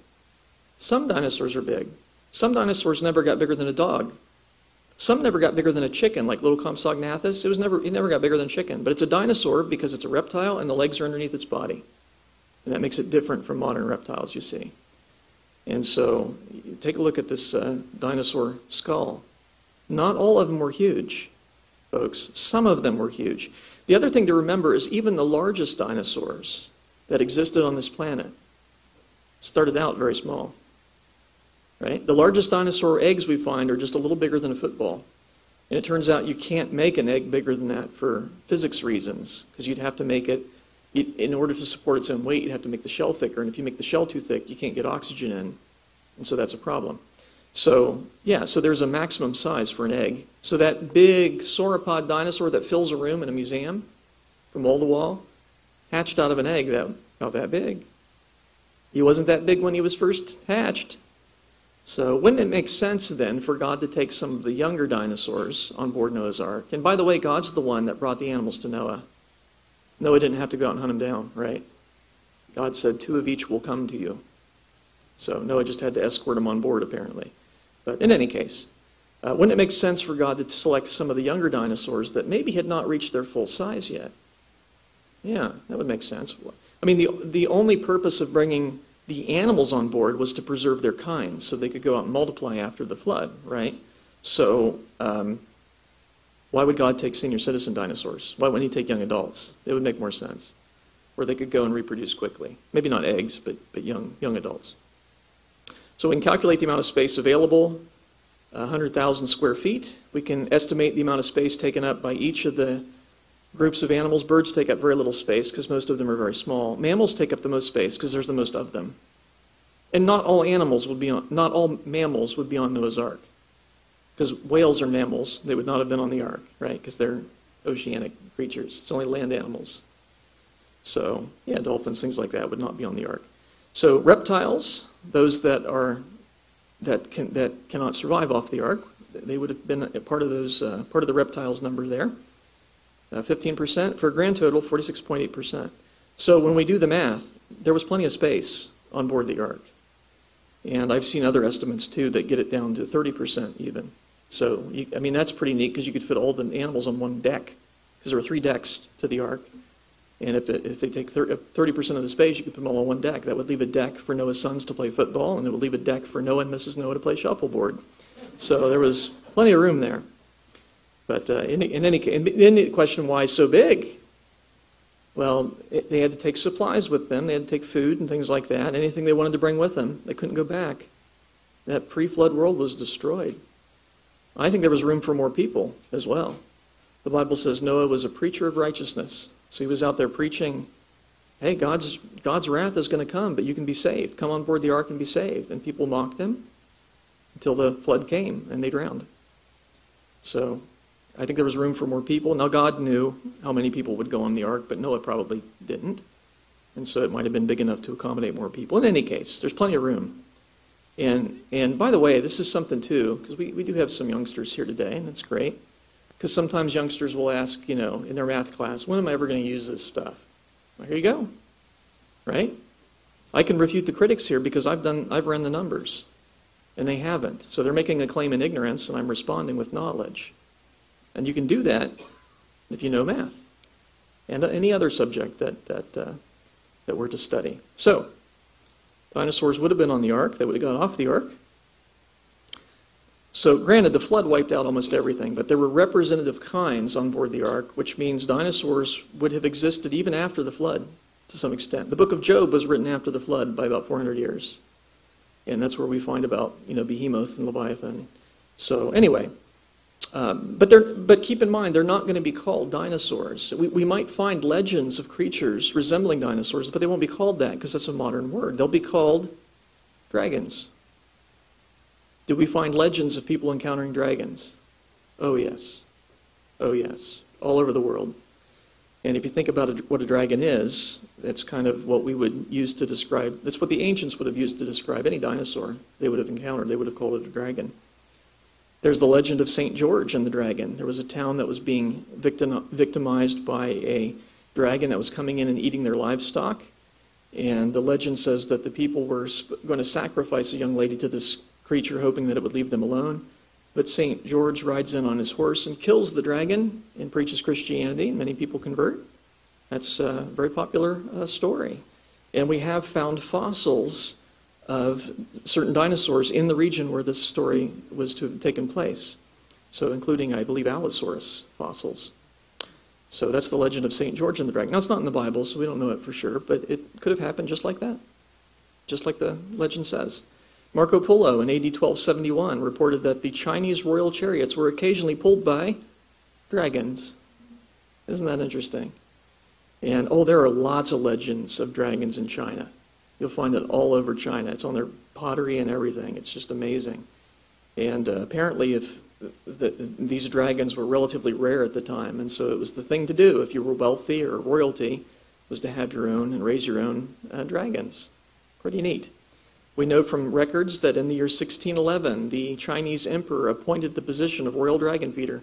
Some dinosaurs are big. Some dinosaurs never got bigger than a dog. Some never got bigger than a chicken, like little Compsognathus. It was never, it never got bigger than chicken. But it's a dinosaur because it's a reptile and the legs are underneath its body. And that makes it different from modern reptiles, you see. And so take a look at this uh, dinosaur skull. Not all of them were huge, folks. Some of them were huge. The other thing to remember is even the largest dinosaurs that existed on this planet started out very small. Right? The largest dinosaur eggs we find are just a little bigger than a football. And it turns out you can't make an egg bigger than that for physics reasons, because you'd have to make it in order to support its own weight, you'd have to make the shell thicker. And if you make the shell too thick, you can't get oxygen in. And so that's a problem. So, yeah, so there's a maximum size for an egg. So that big sauropod dinosaur that fills a room in a museum from wall to wall hatched out of an egg that, about that big. He wasn't that big when he was first hatched. So, wouldn't it make sense then for God to take some of the younger dinosaurs on board Noah's Ark? And by the way, God's the one that brought the animals to Noah. Noah didn't have to go out and hunt them down, right? God said, Two of each will come to you. So Noah just had to escort them on board, apparently. But in any case, uh, wouldn't it make sense for God to select some of the younger dinosaurs that maybe had not reached their full size yet? Yeah, that would make sense. I mean, the, the only purpose of bringing the animals on board was to preserve their kind so they could go out and multiply after the flood, right? So, um, why would God take senior citizen dinosaurs? Why wouldn't he take young adults? It would make more sense. Where they could go and reproduce quickly. Maybe not eggs, but, but young, young adults. So we can calculate the amount of space available, uh, 100,000 square feet. We can estimate the amount of space taken up by each of the groups of animals. Birds take up very little space because most of them are very small. Mammals take up the most space because there's the most of them. And not all animals would be on, not all mammals would be on Noah's Ark because whales are mammals. They would not have been on the ark, right? Because they're oceanic creatures. It's only land animals. So, yeah, dolphins, things like that would not be on the ark. So, reptiles, those that are that can that cannot survive off the ark, they would have been part of those uh, part of the reptiles number there. Uh, 15% for a grand total 46.8%. So when we do the math, there was plenty of space on board the ark. And I've seen other estimates too that get it down to 30% even. So, you, I mean, that's pretty neat because you could fit all the animals on one deck because there were three decks to the ark. And if, it, if they take 30% of the space, you could put them all on one deck. That would leave a deck for Noah's sons to play football, and it would leave a deck for Noah and Mrs. Noah to play shuffleboard. So there was plenty of room there. But uh, in, in, any case, then the question, why so big? Well, it, they had to take supplies with them. They had to take food and things like that. Anything they wanted to bring with them, they couldn't go back. That pre-flood world was destroyed. I think there was room for more people as well. The Bible says Noah was a preacher of righteousness. So he was out there preaching, hey, God's, God's wrath is going to come, but you can be saved. Come on board the ark and be saved. And people mocked him until the flood came and they drowned. So I think there was room for more people. Now, God knew how many people would go on the ark, but Noah probably didn't. And so it might have been big enough to accommodate more people. In any case, there's plenty of room. And, and by the way, this is something too, because we, we do have some youngsters here today, and that's great. Because sometimes youngsters will ask, you know, in their math class, when am I ever going to use this stuff? Well, here you go. Right? I can refute the critics here because I've done I've run the numbers. And they haven't. So they're making a claim in ignorance, and I'm responding with knowledge. And you can do that if you know math and any other subject that, that, uh, that we're to study. So, Dinosaurs would have been on the ark. They would have gone off the ark. So, granted, the flood wiped out almost everything, but there were representative kinds on board the ark, which means dinosaurs would have existed even after the flood. to some extent. The book of Job was written after the flood by about 400 years. And that's where we find about, you know, Behemoth and Leviathan. So anyway, um, but, but keep in mind, they're not going to be called dinosaurs. We, we might find legends of creatures resembling dinosaurs, but they won't be called that because that's a modern word. They'll be called dragons. Do we find legends of people encountering dragons? Oh, yes. Oh, yes. All over the world. And if you think about what a dragon is, that's kind of what we would use to describe, that's what the ancients would have used to describe any dinosaur they would have encountered. They would have called it a dragon. There's the legend of St. George and the dragon. There was a town that was being victim, victimized by a dragon that was coming in and eating their livestock. And the legend says that the people were going to sacrifice a young lady to this creature, hoping that it would leave them alone. But St. George rides in on his horse and kills the dragon and preaches Christianity. And many people convert. That's a very popular uh, story. And we have found fossils of certain dinosaurs in the region where this story was to have taken place. So, including, I believe, Allosaurus fossils. So, that's the legend of St. George and the dragon. Now, it's not in the Bible, so we don't know it for sure, but it could have happened just like that, just like the legend says. Marco Polo in AD 1271 reported that the Chinese royal chariots were occasionally pulled by dragons. Isn't that interesting? And oh, there are lots of legends of dragons in China. You'll find it all over China. It's on their pottery and everything. It's just amazing. And uh, apparently, if the, these dragons were relatively rare at the time, and so it was the thing to do if you were wealthy or royalty, was to have your own and raise your own uh, dragons. Pretty neat. We know from records that in the year 1611, the Chinese emperor appointed the position of royal dragon feeder.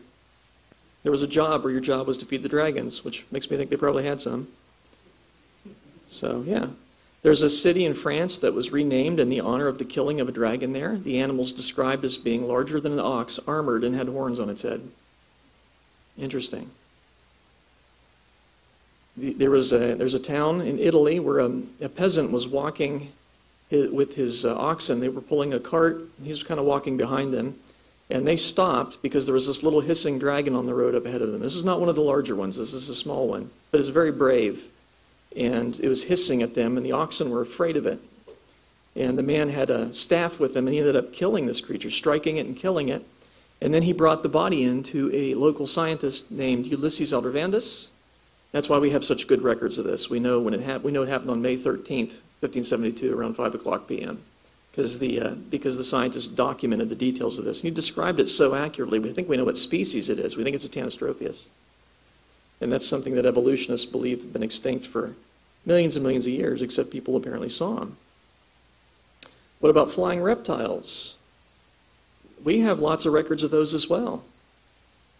There was a job where your job was to feed the dragons, which makes me think they probably had some. So, yeah. There's a city in France that was renamed in the honor of the killing of a dragon there. The animal's described as being larger than an ox, armored, and had horns on its head. Interesting. There was a, there's a town in Italy where a, a peasant was walking with his uh, oxen. They were pulling a cart. He was kind of walking behind them. And they stopped because there was this little hissing dragon on the road up ahead of them. This is not one of the larger ones, this is a small one, but it's very brave. And it was hissing at them, and the oxen were afraid of it. And the man had a staff with him, and he ended up killing this creature, striking it and killing it. And then he brought the body in to a local scientist named Ulysses Aldrovandus. That's why we have such good records of this. We know when it happened. We know it happened on May 13th, 1572, around 5 o'clock p.m., because the, uh, because the scientists documented the details of this. And he described it so accurately, we think we know what species it is. We think it's a Tanystropheus. And that's something that evolutionists believe have been extinct for millions and millions of years, except people apparently saw them. What about flying reptiles? We have lots of records of those as well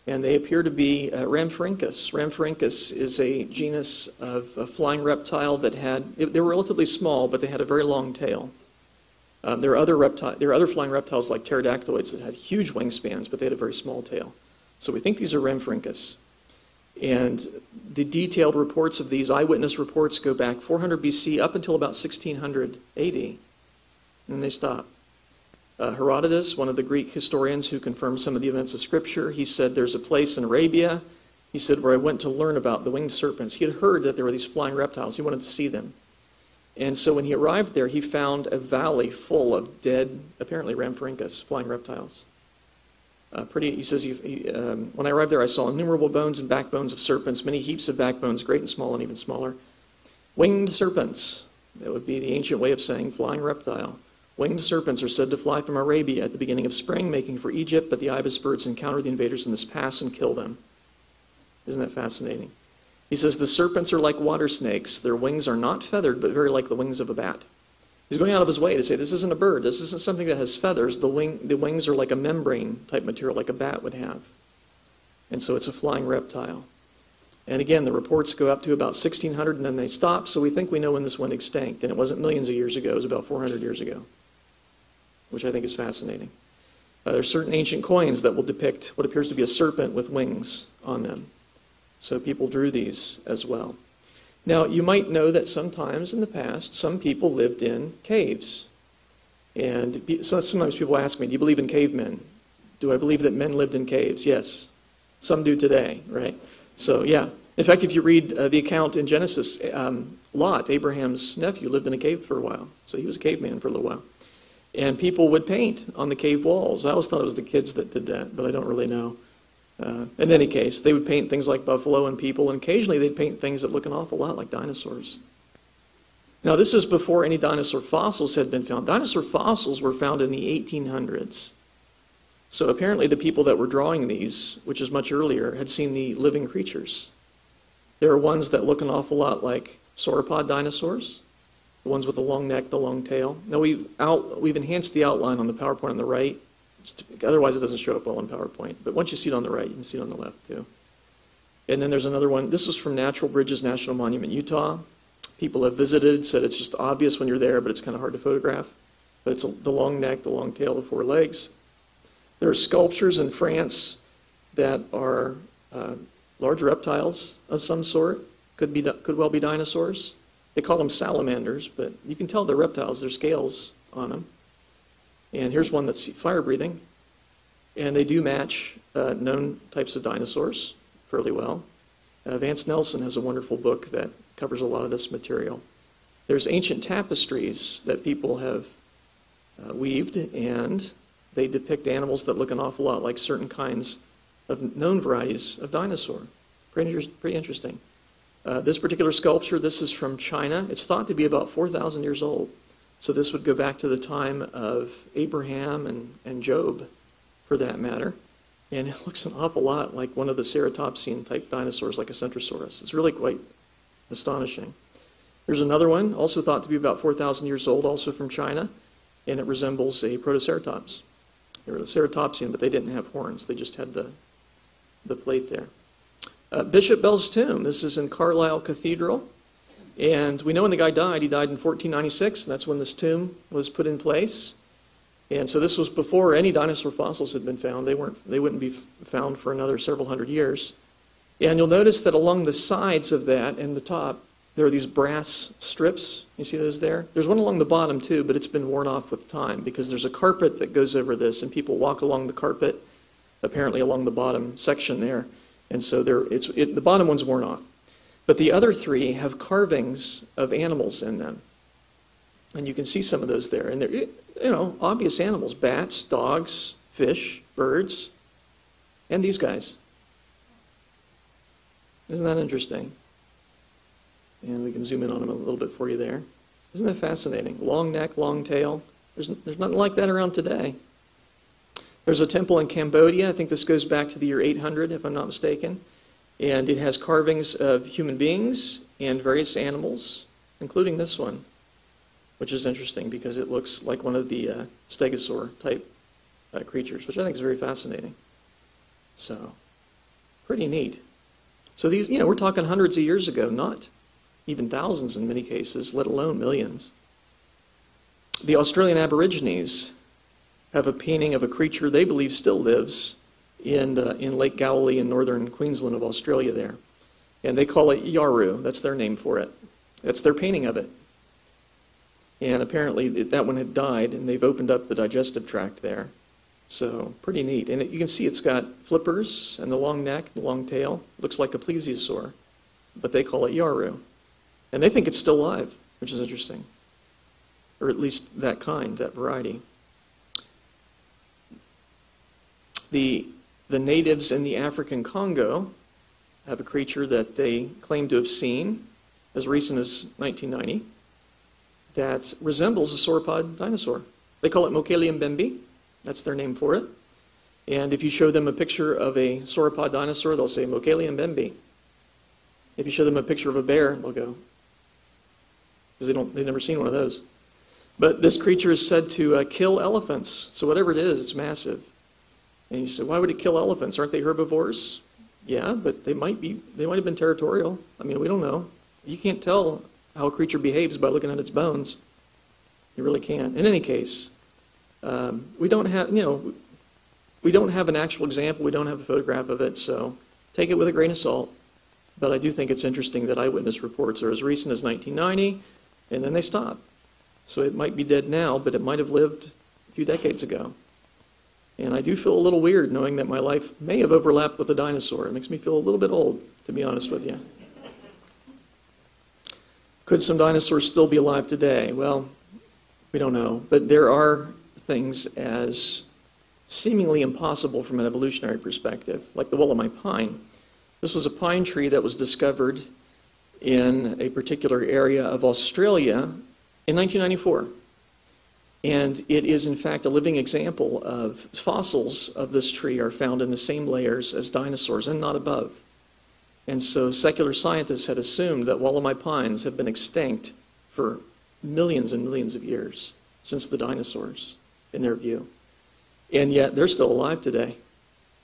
and they appear to be uh, Rhamphorhynchus. Rhamphorhynchus is a genus of a flying reptile that had, they were relatively small, but they had a very long tail. Uh, there, are other repti- there are other flying reptiles like pterodactyloids that had huge wingspans, but they had a very small tail. So we think these are Rhamphorhynchus. And the detailed reports of these eyewitness reports go back 400 BC up until about 1600 AD. And they stop. Uh, Herodotus, one of the Greek historians who confirmed some of the events of Scripture, he said there's a place in Arabia, he said, where I went to learn about the winged serpents. He had heard that there were these flying reptiles. He wanted to see them. And so when he arrived there, he found a valley full of dead, apparently Rhamphorhynchus, flying reptiles. Uh, pretty, he says, he, he, um, when I arrived there, I saw innumerable bones and backbones of serpents, many heaps of backbones, great and small and even smaller. Winged serpents, that would be the ancient way of saying flying reptile. Winged serpents are said to fly from Arabia at the beginning of spring, making for Egypt, but the ibis birds encounter the invaders in this pass and kill them. Isn't that fascinating? He says the serpents are like water snakes. Their wings are not feathered, but very like the wings of a bat. He's going out of his way to say this isn't a bird. This isn't something that has feathers. The, wing, the wings are like a membrane type material, like a bat would have. And so it's a flying reptile. And again, the reports go up to about 1600 and then they stop, so we think we know when this went extinct. And it wasn't millions of years ago, it was about 400 years ago which I think is fascinating. Uh, there are certain ancient coins that will depict what appears to be a serpent with wings on them. So people drew these as well. Now, you might know that sometimes in the past, some people lived in caves. And sometimes people ask me, Do you believe in cavemen? Do I believe that men lived in caves? Yes. Some do today, right? So, yeah. In fact, if you read uh, the account in Genesis, um, Lot, Abraham's nephew, lived in a cave for a while. So he was a caveman for a little while. And people would paint on the cave walls. I always thought it was the kids that did that, but I don't really know. Uh, in any case, they would paint things like buffalo and people, and occasionally they'd paint things that look an awful lot like dinosaurs. Now, this is before any dinosaur fossils had been found. Dinosaur fossils were found in the 1800s. So apparently, the people that were drawing these, which is much earlier, had seen the living creatures. There are ones that look an awful lot like sauropod dinosaurs, the ones with the long neck, the long tail. Now, we've, out, we've enhanced the outline on the PowerPoint on the right. Otherwise, it doesn't show up well on PowerPoint. But once you see it on the right, you can see it on the left, too. And then there's another one. This is from Natural Bridges National Monument, Utah. People have visited, said it's just obvious when you're there, but it's kind of hard to photograph. But it's the long neck, the long tail, the four legs. There are sculptures in France that are uh, large reptiles of some sort. Could, be, could well be dinosaurs. They call them salamanders, but you can tell they're reptiles. There's scales on them. And here's one that's fire breathing. And they do match uh, known types of dinosaurs fairly well. Uh, Vance Nelson has a wonderful book that covers a lot of this material. There's ancient tapestries that people have uh, weaved, and they depict animals that look an awful lot like certain kinds of known varieties of dinosaur. Pretty, pretty interesting. Uh, this particular sculpture, this is from China. It's thought to be about 4,000 years old. So this would go back to the time of Abraham and, and Job, for that matter. And it (laughs) looks an awful lot like one of the ceratopsian type dinosaurs, like a Centrosaurus. It's really quite astonishing. There's another one, also thought to be about 4,000 years old, also from China, and it resembles a Protoceratops. They were a ceratopsian, but they didn't have horns. They just had the, the plate there. Uh, Bishop Bell's tomb. This is in Carlisle Cathedral. And we know when the guy died, he died in 1496, and that's when this tomb was put in place. And so this was before any dinosaur fossils had been found. They, weren't, they wouldn't be found for another several hundred years. And you'll notice that along the sides of that and the top, there are these brass strips. You see those there? There's one along the bottom too, but it's been worn off with time because there's a carpet that goes over this, and people walk along the carpet, apparently along the bottom section there. And so there, it's, it, the bottom one's worn off. But the other three have carvings of animals in them. And you can see some of those there. And they're, you know, obvious animals bats, dogs, fish, birds, and these guys. Isn't that interesting? And we can zoom in on them a little bit for you there. Isn't that fascinating? Long neck, long tail. There's, there's nothing like that around today. There's a temple in Cambodia. I think this goes back to the year 800, if I'm not mistaken. And it has carvings of human beings and various animals, including this one, which is interesting because it looks like one of the uh, stegosaur type uh, creatures, which I think is very fascinating. So, pretty neat. So these, you know, we're talking hundreds of years ago, not even thousands in many cases, let alone millions. The Australian Aborigines have a painting of a creature they believe still lives in, uh, in Lake Galilee in northern Queensland of Australia there. And they call it Yaru. That's their name for it. That's their painting of it. And apparently that one had died, and they've opened up the digestive tract there. So pretty neat. And it, you can see it's got flippers and the long neck, the long tail. Looks like a plesiosaur, but they call it Yaru. And they think it's still alive, which is interesting. Or at least that kind, that variety. The, the natives in the African Congo have a creature that they claim to have seen as recent as 1990 that resembles a sauropod dinosaur. They call it Mokele mbembe. That's their name for it. And if you show them a picture of a sauropod dinosaur, they'll say Mokele mbembe. If you show them a picture of a bear, they'll go, because they don't, they've never seen one of those. But this creature is said to uh, kill elephants. So whatever it is, it's massive. And you say, why would it kill elephants? Aren't they herbivores? Yeah, but they might be. They might have been territorial. I mean, we don't know. You can't tell how a creature behaves by looking at its bones. You really can't. In any case, um, we don't have, you know, we don't have an actual example. We don't have a photograph of it, so take it with a grain of salt. But I do think it's interesting that eyewitness reports are as recent as 1990, and then they stop. So it might be dead now, but it might have lived a few decades ago. And I do feel a little weird knowing that my life may have overlapped with a dinosaur. It makes me feel a little bit old, to be honest with you. Could some dinosaurs still be alive today? Well, we don't know. But there are things as seemingly impossible from an evolutionary perspective, like the Wollemi pine. This was a pine tree that was discovered in a particular area of Australia in 1994. And it is, in fact, a living example of fossils of this tree are found in the same layers as dinosaurs and not above. And so secular scientists had assumed that Wollemi pines have been extinct for millions and millions of years since the dinosaurs, in their view. And yet they're still alive today.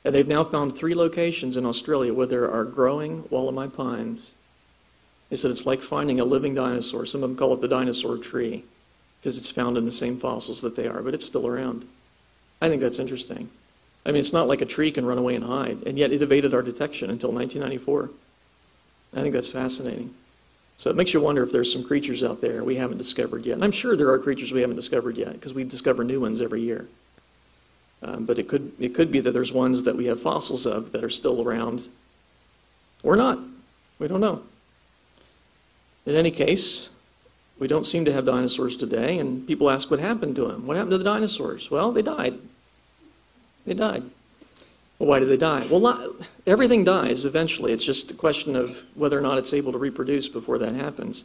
And they've now found three locations in Australia where there are growing Wollemi pines. They said it's like finding a living dinosaur. Some of them call it the dinosaur tree because it's found in the same fossils that they are, but it's still around. I think that's interesting. I mean, it's not like a tree can run away and hide, and yet it evaded our detection until 1994. I think that's fascinating. So it makes you wonder if there's some creatures out there we haven't discovered yet. And I'm sure there are creatures we haven't discovered yet because we discover new ones every year. Um, but it could, it could be that there's ones that we have fossils of that are still around or not. We don't know. In any case, we don't seem to have dinosaurs today, and people ask what happened to them. What happened to the dinosaurs? Well, they died. They died. Well, why did they die? Well, everything dies eventually. It's just a question of whether or not it's able to reproduce before that happens.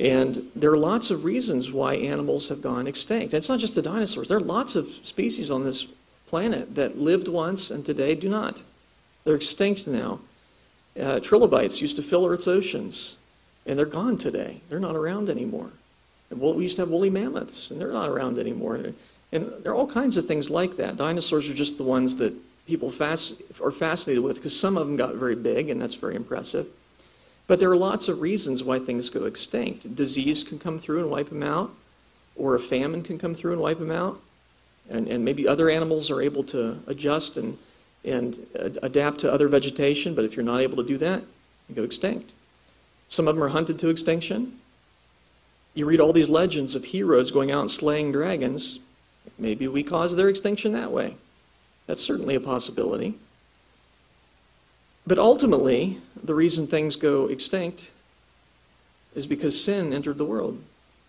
And there are lots of reasons why animals have gone extinct. it's not just the dinosaurs. There are lots of species on this planet that lived once and today do not. They're extinct now. Uh, trilobites used to fill Earth's oceans, and they're gone today. They're not around anymore. And we used to have woolly mammoths, and they're not around anymore. And there are all kinds of things like that. Dinosaurs are just the ones that people are fascinated with because some of them got very big, and that's very impressive. But there are lots of reasons why things go extinct. Disease can come through and wipe them out, or a famine can come through and wipe them out. And, and maybe other animals are able to adjust and, and adapt to other vegetation, but if you're not able to do that, you go extinct. Some of them are hunted to extinction. You read all these legends of heroes going out and slaying dragons. Maybe we caused their extinction that way. That's certainly a possibility. But ultimately, the reason things go extinct is because sin entered the world.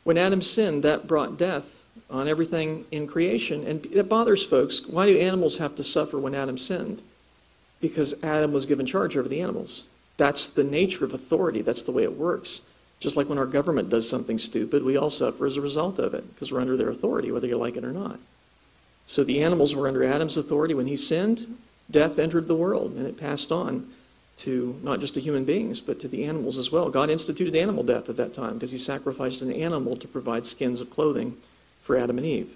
When Adam sinned, that brought death on everything in creation. And it bothers folks. Why do animals have to suffer when Adam sinned? Because Adam was given charge over the animals. That's the nature of authority. That's the way it works. Just like when our government does something stupid, we all suffer as a result of it because we're under their authority, whether you like it or not. So the animals were under Adam's authority. When he sinned, death entered the world and it passed on to not just to human beings, but to the animals as well. God instituted animal death at that time because he sacrificed an animal to provide skins of clothing for Adam and Eve.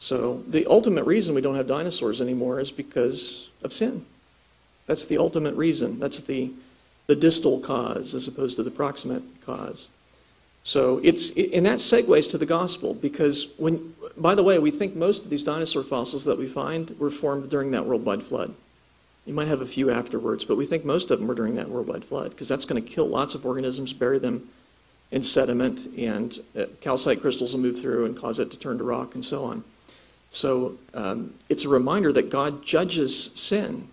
So the ultimate reason we don't have dinosaurs anymore is because of sin. That's the ultimate reason. That's the, the distal cause as opposed to the proximate cause. So it's and that segues to the gospel because when by the way, we think most of these dinosaur fossils that we find were formed during that worldwide flood. You might have a few afterwards, but we think most of them were during that worldwide flood because that's going to kill lots of organisms, bury them in sediment, and uh, calcite crystals will move through and cause it to turn to rock and so on. So um, it's a reminder that God judges sin.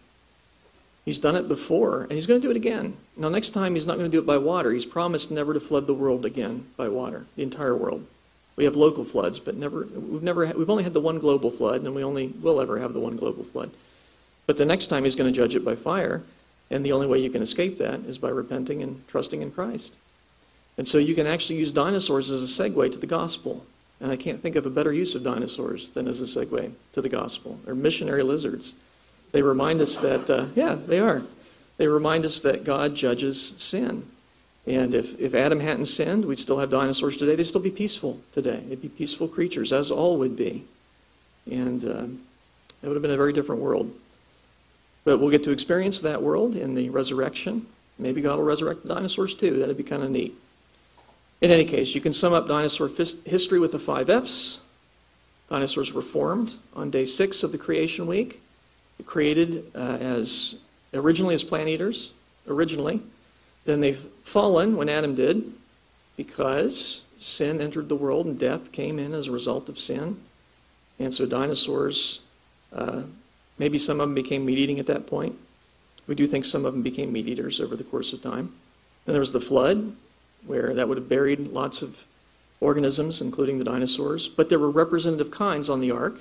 He's done it before, and he's going to do it again. Now, next time, he's not going to do it by water. He's promised never to flood the world again by water, the entire world. We have local floods, but never, we've, never, we've only had the one global flood, and we only will ever have the one global flood. But the next time he's going to judge it by fire, and the only way you can escape that is by repenting and trusting in Christ. And so you can actually use dinosaurs as a segue to the gospel. And I can't think of a better use of dinosaurs than as a segue to the gospel. They're missionary lizards. They remind us that, uh, yeah, they are. They remind us that God judges sin. And if, if Adam hadn't sinned, we'd still have dinosaurs today. They'd still be peaceful today. They'd be peaceful creatures, as all would be. And uh, it would have been a very different world. But we'll get to experience that world in the resurrection. Maybe God will resurrect the dinosaurs too. That'd be kind of neat. In any case, you can sum up dinosaur history with the five F's. Dinosaurs were formed on day six of the creation week, created uh, as originally as plant eaters, originally. Then they've fallen when Adam did, because sin entered the world and death came in as a result of sin. And so dinosaurs Uh, maybe some of them became meat eating at that point. We do think some of them became meat eaters over the course of time. Then there was the flood, where that would have buried lots of organisms, including the dinosaurs. But there were representative kinds on the ark,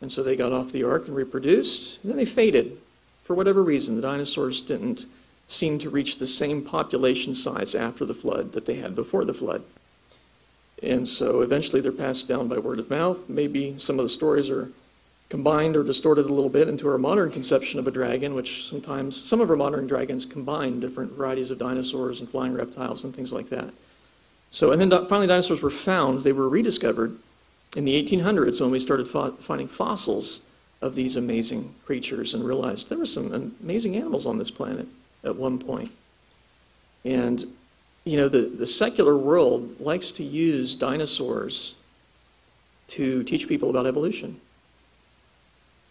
and so they got off the ark and reproduced. And then they faded. For whatever reason, the dinosaurs didn't seem to reach the same population size after the flood that they had before the flood. And so eventually they're passed down by word of mouth. Maybe some of the stories are combined or distorted a little bit into our modern conception of a dragon, which sometimes some of our modern dragons combine different varieties of dinosaurs and flying reptiles and things like that. So, and then finally, dinosaurs were found. They were rediscovered in the 1800s when we started finding fossils of these amazing creatures and realized there were some amazing animals on this planet at one point. And, you know, the, the secular world likes to use dinosaurs to teach people about evolution.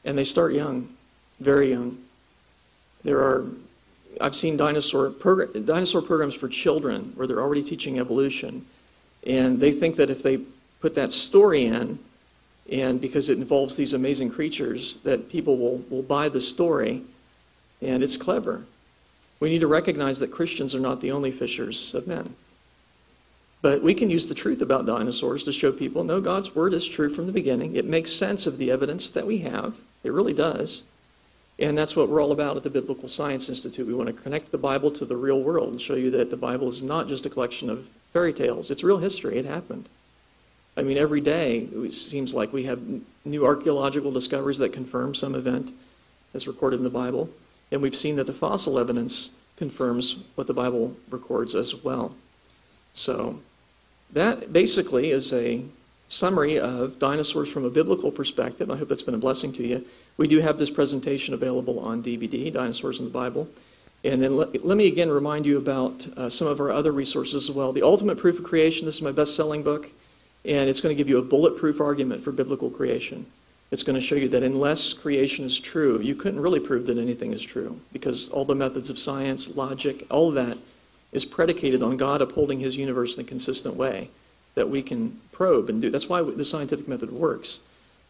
And they start young, very young. There are, I've seen dinosaur, progr- dinosaur programs for children where they're already teaching evolution. And they think that if they put that story in, and because it involves these amazing creatures, that people will, will buy the story. And it's clever. We need to recognize that Christians are not the only fishers of men. But we can use the truth about dinosaurs to show people no, God's word is true from the beginning. It makes sense of the evidence that we have. It really does. And that's what we're all about at the Biblical Science Institute. We want to connect the Bible to the real world and show you that the Bible is not just a collection of fairy tales, it's real history. It happened. I mean, every day it seems like we have new archaeological discoveries that confirm some event that's recorded in the Bible. And we've seen that the fossil evidence confirms what the Bible records as well. So, that basically is a summary of dinosaurs from a biblical perspective. I hope that's been a blessing to you. We do have this presentation available on DVD, Dinosaurs in the Bible. And then let, let me again remind you about uh, some of our other resources as well. The Ultimate Proof of Creation, this is my best selling book, and it's going to give you a bulletproof argument for biblical creation. It's going to show you that unless creation is true, you couldn't really prove that anything is true because all the methods of science, logic, all that is predicated on God upholding his universe in a consistent way that we can probe and do. That's why the scientific method works.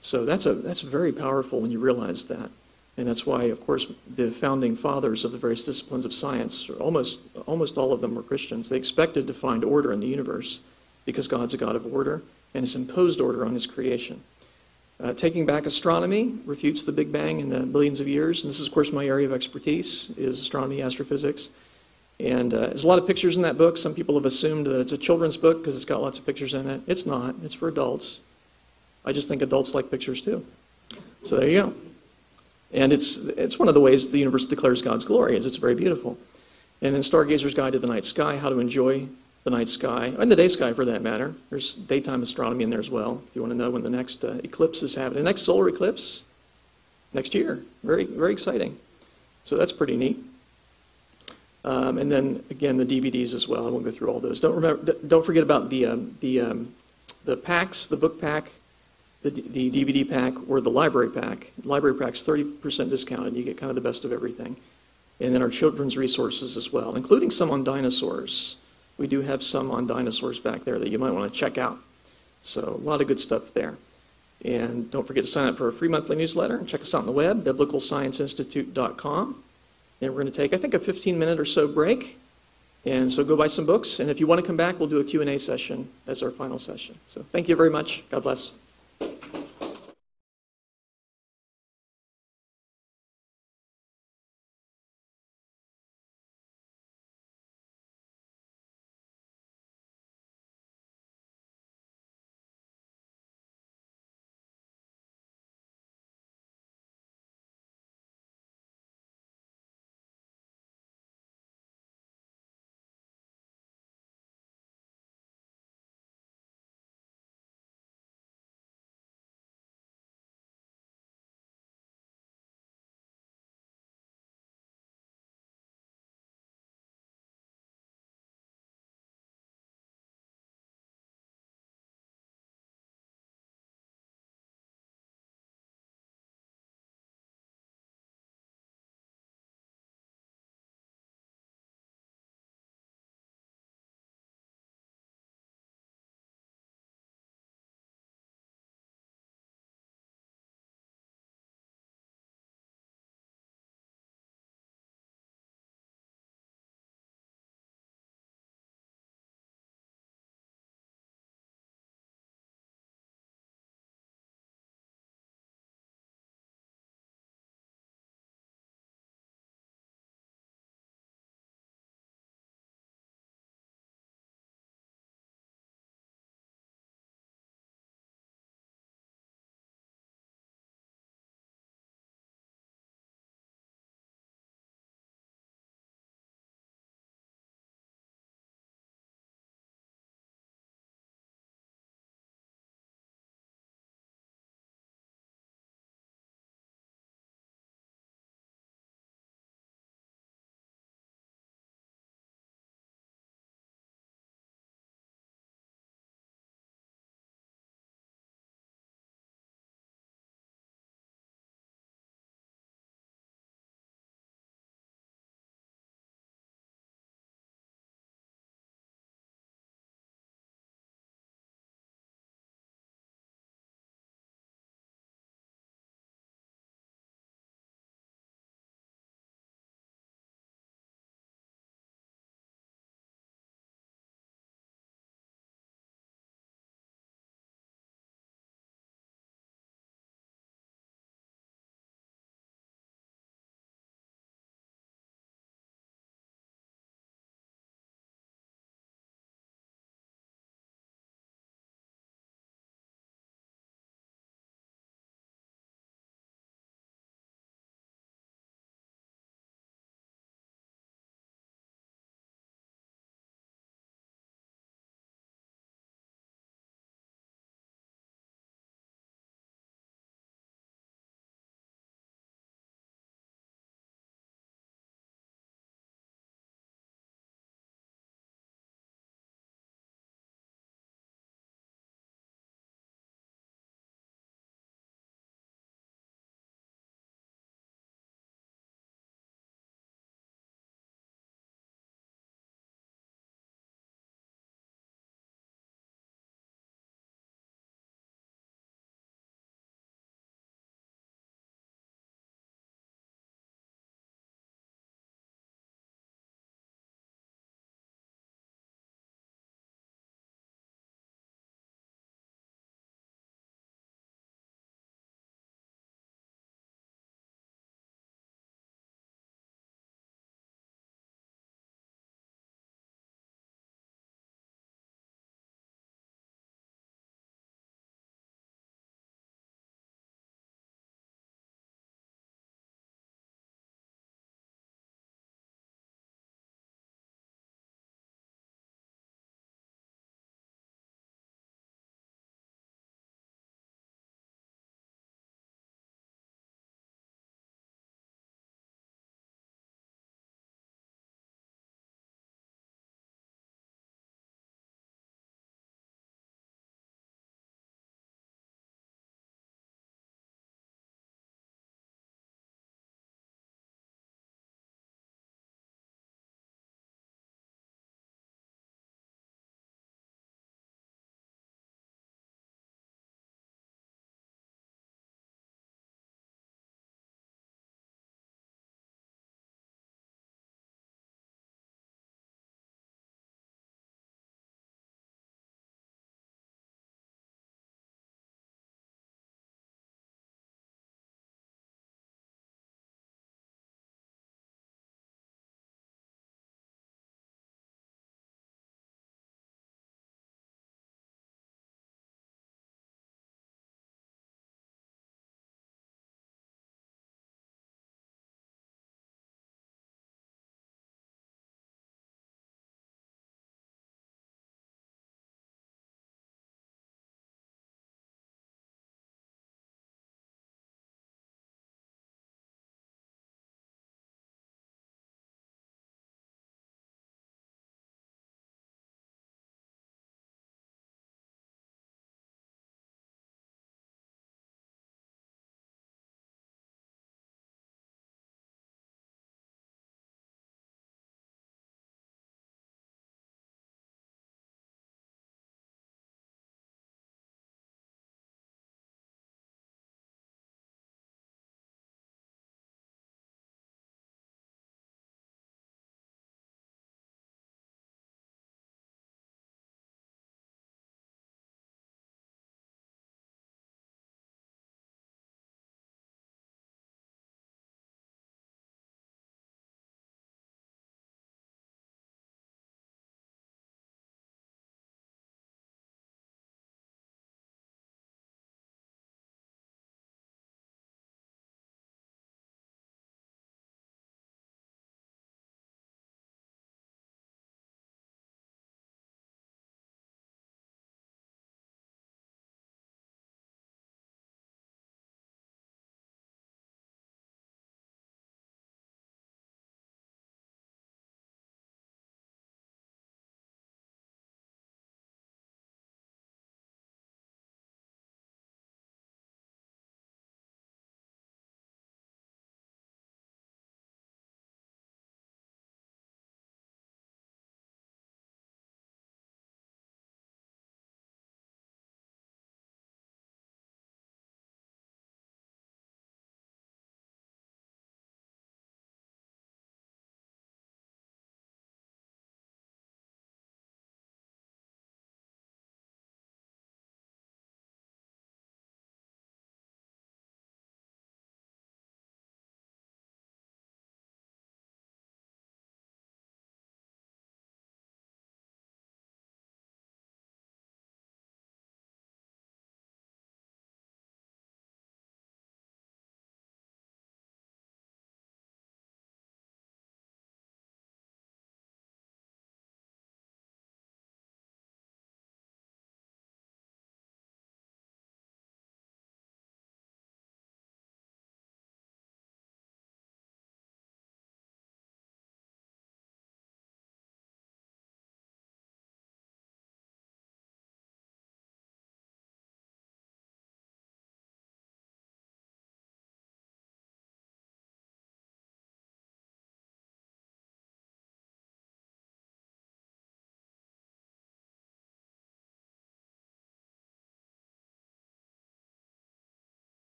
So that's, a, that's very powerful when you realize that. And that's why, of course, the founding fathers of the various disciplines of science, almost, almost all of them were Christians. They expected to find order in the universe because God's a God of order and has imposed order on his creation. Uh, taking back astronomy refutes the Big Bang in the billions of years. And this is, of course, my area of expertise is astronomy, astrophysics. And uh, there's a lot of pictures in that book. Some people have assumed that it's a children's book because it's got lots of pictures in it. It's not. It's for adults. I just think adults like pictures too. So there you go. And it's, it's one of the ways the universe declares God's glory is it's very beautiful. And in Stargazer's Guide to the Night Sky, how to enjoy the night sky, and the day sky for that matter. There's daytime astronomy in there as well, if you want to know when the next uh, eclipse is happening. The next solar eclipse, next year. Very, very exciting. So that's pretty neat. Um, and then again, the DVDs as well. I won't go through all those. Don't remember. Don't forget about the um, the um, the packs, the book pack, the, the DVD pack, or the library pack. Library pack's 30% discounted. You get kind of the best of everything. And then our children's resources as well, including some on dinosaurs. We do have some on dinosaurs back there that you might want to check out. So a lot of good stuff there. And don't forget to sign up for a free monthly newsletter and check us out on the web, biblicalscienceinstitute.com. And we're going to take, I think, a 15 minute or so break. And so go buy some books. And if you want to come back, we'll do a Q&A session as our final session. So thank you very much. God bless.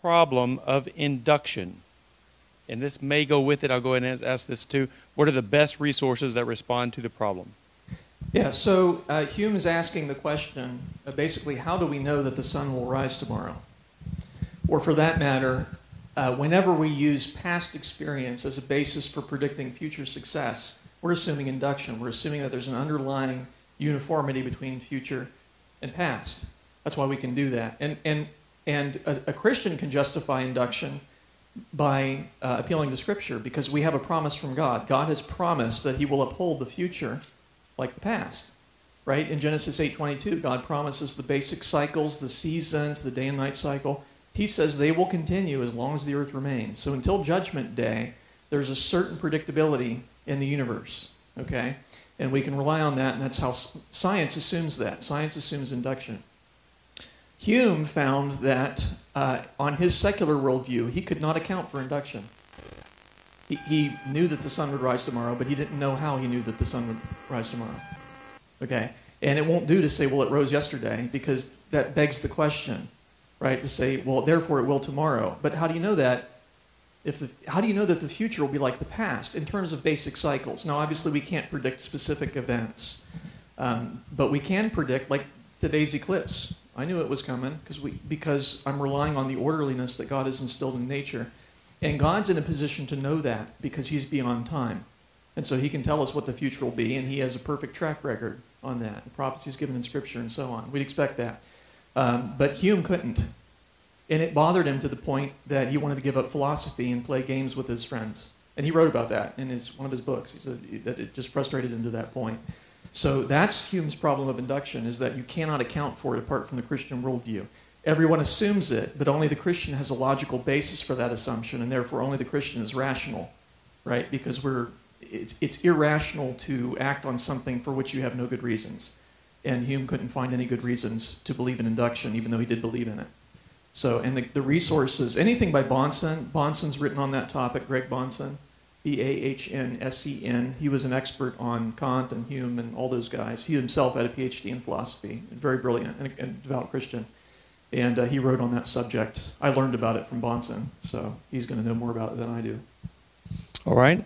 Problem of induction? And this may go with it. I'll go ahead and ask this too. What are the best resources that respond to the problem? Yeah, so uh, Hume is asking the question uh, basically, how do we know that the sun will rise tomorrow? Or for that matter, uh, whenever we use past experience as a basis for predicting future success, we're assuming induction. We're assuming that there's an underlying uniformity between future and past. That's why we can do that. And, and, and a, a Christian can justify induction by uh, appealing to Scripture because we have a promise from God. God has promised that He will uphold the future like the past. Right? In Genesis 8:22, God promises the basic cycles, the seasons, the day and night cycle. He says they will continue as long as the earth remains. So until judgment day, there's a certain predictability in the universe, okay? And we can rely on that, and that's how science assumes that. Science assumes induction. Hume found that uh, on his secular worldview, he could not account for induction. He, he knew that the sun would rise tomorrow, but he didn't know how he knew that the sun would rise tomorrow. Okay? And it won't do to say, well, it rose yesterday, because that begs the question, right? To say, well, therefore it will tomorrow. But how do you know that? If the, how do you know that the future will be like the past in terms of basic cycles? Now, obviously, we can't predict specific events, um, but we can predict, like today's eclipse. I knew it was coming because we because I'm relying on the orderliness that God has instilled in nature. And God's in a position to know that because he's beyond time. And so he can tell us what the future will be, and he has a perfect track record on that. The prophecies given in Scripture and so on. We'd expect that. Um, but Hume couldn't. And it bothered him to the point that he wanted to give up philosophy and play games with his friends. And he wrote about that in his, one of his books. He said that it just frustrated him to that point. So that's Hume's problem of induction, is that you cannot account for it apart from the Christian worldview. Everyone assumes it, but only the Christian has a logical basis for that assumption, and therefore only the Christian is rational, right? Because we're, it's, it's irrational to act on something for which you have no good reasons. And Hume couldn't find any good reasons to believe in induction, even though he did believe in it. So, and the, the resources, anything by Bahnsen, Bahnsen's written on that topic, Greg Bahnsen, B A H N S E N. He was an expert on Kant and Hume and all those guys. He himself had a PhD in philosophy, very brilliant and a, and devout Christian. And uh, he wrote on that subject. I learned about it from Bahnsen, so he's going to know more about it than I do. All right.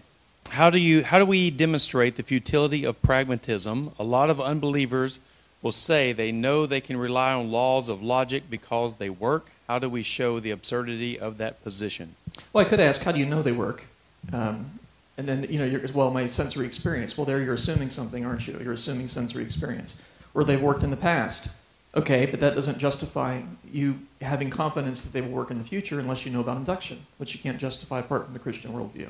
How do you how do we demonstrate the futility of pragmatism? A lot of unbelievers will say they know they can rely on laws of logic because they work. How do we show the absurdity of that position? Well, I could ask, how do you know they work? Um, and then, you know, you're, well, my sensory experience. Well, there you're assuming something, aren't you? You're assuming sensory experience. Or they've worked in the past. Okay, but that doesn't justify you having confidence that they will work in the future unless you know about induction, which you can't justify apart from the Christian worldview.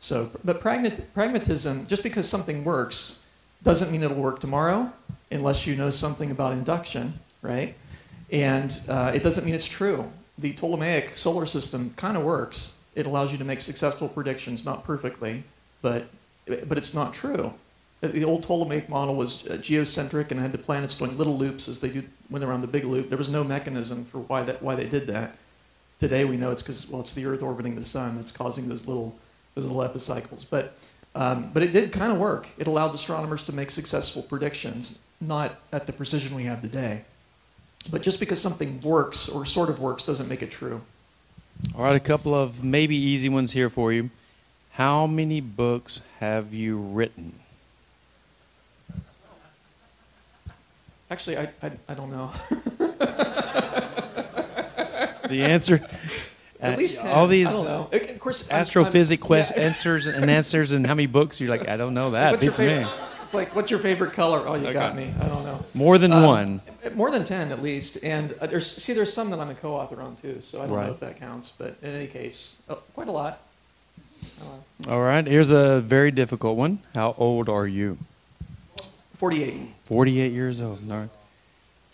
So, but pragmatism, just because something works, doesn't mean it'll work tomorrow unless you know something about induction, right? And uh, it doesn't mean it's true. The Ptolemaic solar system kind of works, it allows you to make successful predictions, not perfectly, but, but it's not true. The old Ptolemaic model was uh, geocentric and had the planets doing little loops as they do, went around the big loop. There was no mechanism for why, that, why they did that. Today we know it's because, well, it's the Earth orbiting the sun that's causing those little, those little epicycles. But, um, but it did kind of work. It allowed astronomers to make successful predictions, not at the precision we have today. But just because something works or sort of works doesn't make it true. All right, a couple of maybe easy ones here for you. How many books have you written? Actually, I, I, I don't know. the answer. (laughs) At least uh, 10. all these of course, astrophysics questions, yeah. answers and answers, and how many books? You're like, I don't know that. What's Beats me. It's like, what's your favorite color? Oh, you okay. got me. I don't know. More than um, one. More than ten, at least. And uh, there's see, there's some that I'm a co-author on too, so I don't right. know if that counts. But in any case, oh, quite a lot. All right. Here's a very difficult one. How old are you? Forty-eight. Forty-eight years old. No.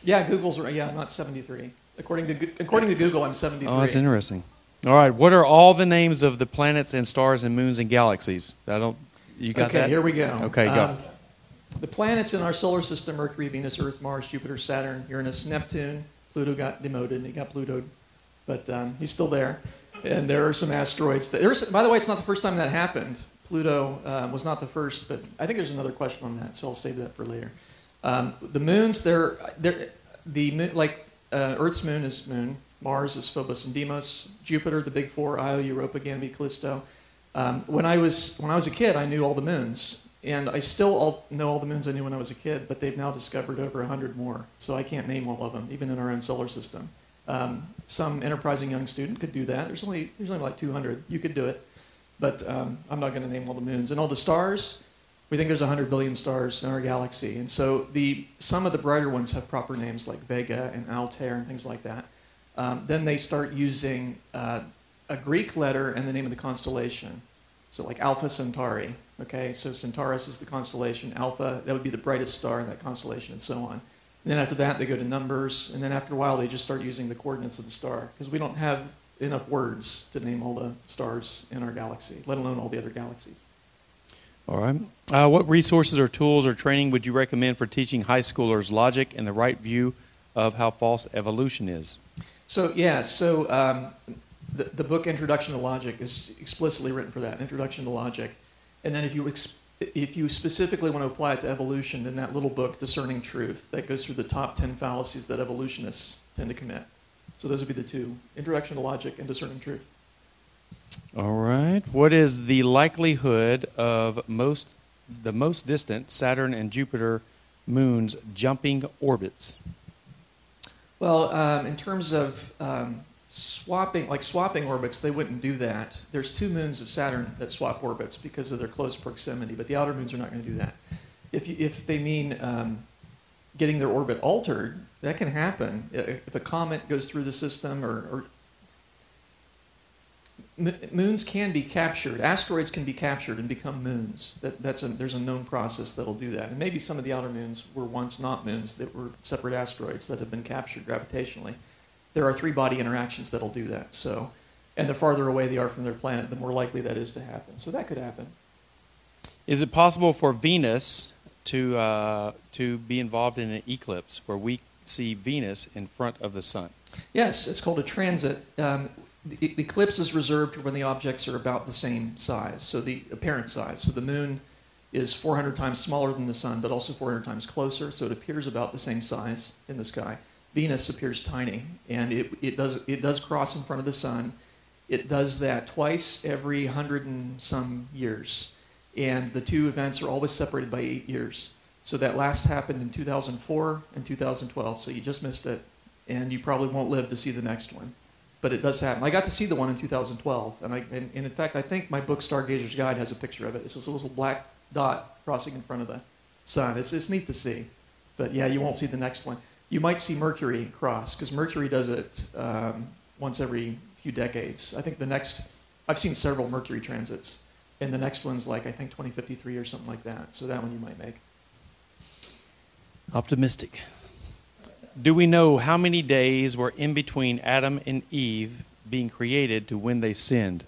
Yeah, Google's right. Yeah, I'm not seventy-three. According to according to Google, I'm seventy-three. Oh, that's interesting. All right. What are all the names of the planets and stars and moons and galaxies? I don't. You got okay, that? Okay, here we go. Okay, go. Um, the planets in our solar system Mercury, Venus, Earth, Mars, Jupiter, Saturn, Uranus, Neptune. Pluto got demoted and he got Plutoed, but um, he's still there. And there are some asteroids. That, there's, by the way, it's not the first time that happened. Pluto uh, was not the first, but I think there's another question on that, so I'll save that for later. Um, the moons, they're, they're the like uh, Earth's moon is moon, Mars is Phobos and Deimos. Jupiter, the big four, Io, Europa, Ganymede, Callisto. Um, when I was when I was a kid, I knew all the moons, and I still all, know all the moons I knew when I was a kid. But they've now discovered over hundred more, so I can't name all of them, even in our own solar system. Um, some enterprising young student could do that. There's only there's only like 200. You could do it, but um, I'm not going to name all the moons and all the stars. We think there's 100 billion stars in our galaxy, and so the some of the brighter ones have proper names like Vega and Altair and things like that. Um, then they start using uh, a Greek letter and the name of the constellation. So like Alpha Centauri. Okay, so Centaurus is the constellation. Alpha that would be the brightest star in that constellation, and so on. And then after that, they go to numbers, and then after a while, they just start using the coordinates of the star because we don't have enough words to name all the stars in our galaxy, let alone all the other galaxies. All right. Uh, what resources or tools or training would you recommend for teaching high schoolers logic and the right view of how false evolution is? So, yeah, so um, the, the book Introduction to Logic is explicitly written for that Introduction to Logic. And then if you, if you specifically want to apply it to evolution, then that little book, Discerning Truth, that goes through the top 10 fallacies that evolutionists tend to commit. So, those would be the two Introduction to Logic and Discerning Truth. All right. What is the likelihood of most the most distant Saturn and Jupiter moons jumping orbits? Well, um, in terms of um, swapping, like swapping orbits, they wouldn't do that. There's two moons of Saturn that swap orbits because of their close proximity, but the outer moons are not going to do that. If, you, if they mean um, getting their orbit altered, that can happen. If a comet goes through the system or, or moons can be captured. Asteroids can be captured and become moons. That, that's a, there's a known process that'll do that. And maybe some of the outer moons were once not moons that were separate asteroids that have been captured gravitationally. There are three body interactions that'll do that. So, and the farther away they are from their planet, the more likely that is to happen. So that could happen. Is it possible for Venus to uh, to be involved in an eclipse where we see Venus in front of the sun? Yes, it's called a transit. Um, the eclipse is reserved when the objects are about the same size, so the apparent size. So the moon is 400 times smaller than the sun, but also 400 times closer, so it appears about the same size in the sky. Venus appears tiny, and it, it, does, it does cross in front of the sun. It does that twice every hundred and some years, and the two events are always separated by eight years. So that last happened in 2004 and 2012, so you just missed it, and you probably won't live to see the next one but it does happen. I got to see the one in 2012, and, I, and, and, in fact, I think my book Stargazer's Guide has a picture of it. It's this little black dot crossing in front of the sun. It's, it's neat to see, but yeah, you won't see the next one. You might see Mercury cross because Mercury does it um, once every few decades. I think the next, I've seen several Mercury transits, and the next one's like I think 2053 or something like that. So that one you might make. Optimistic. Do we know how many days were in between Adam and Eve being created to when they sinned?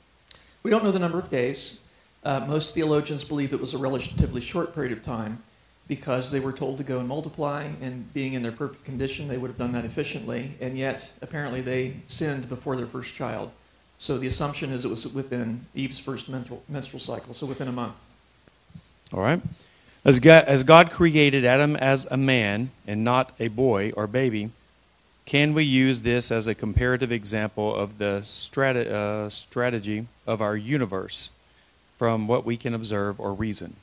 We don't know the number of days. Uh, most theologians believe it was a relatively short period of time because they were told to go and multiply, and being in their perfect condition, they would have done that efficiently, and yet apparently they sinned before their first child. So the assumption is it was within Eve's first menstrual, cycle, so within a month. All right. As God, as God created Adam as a man and not a boy or baby, can we use this as a comparative example of the strate, uh, strategy of our universe from what we can observe or reason?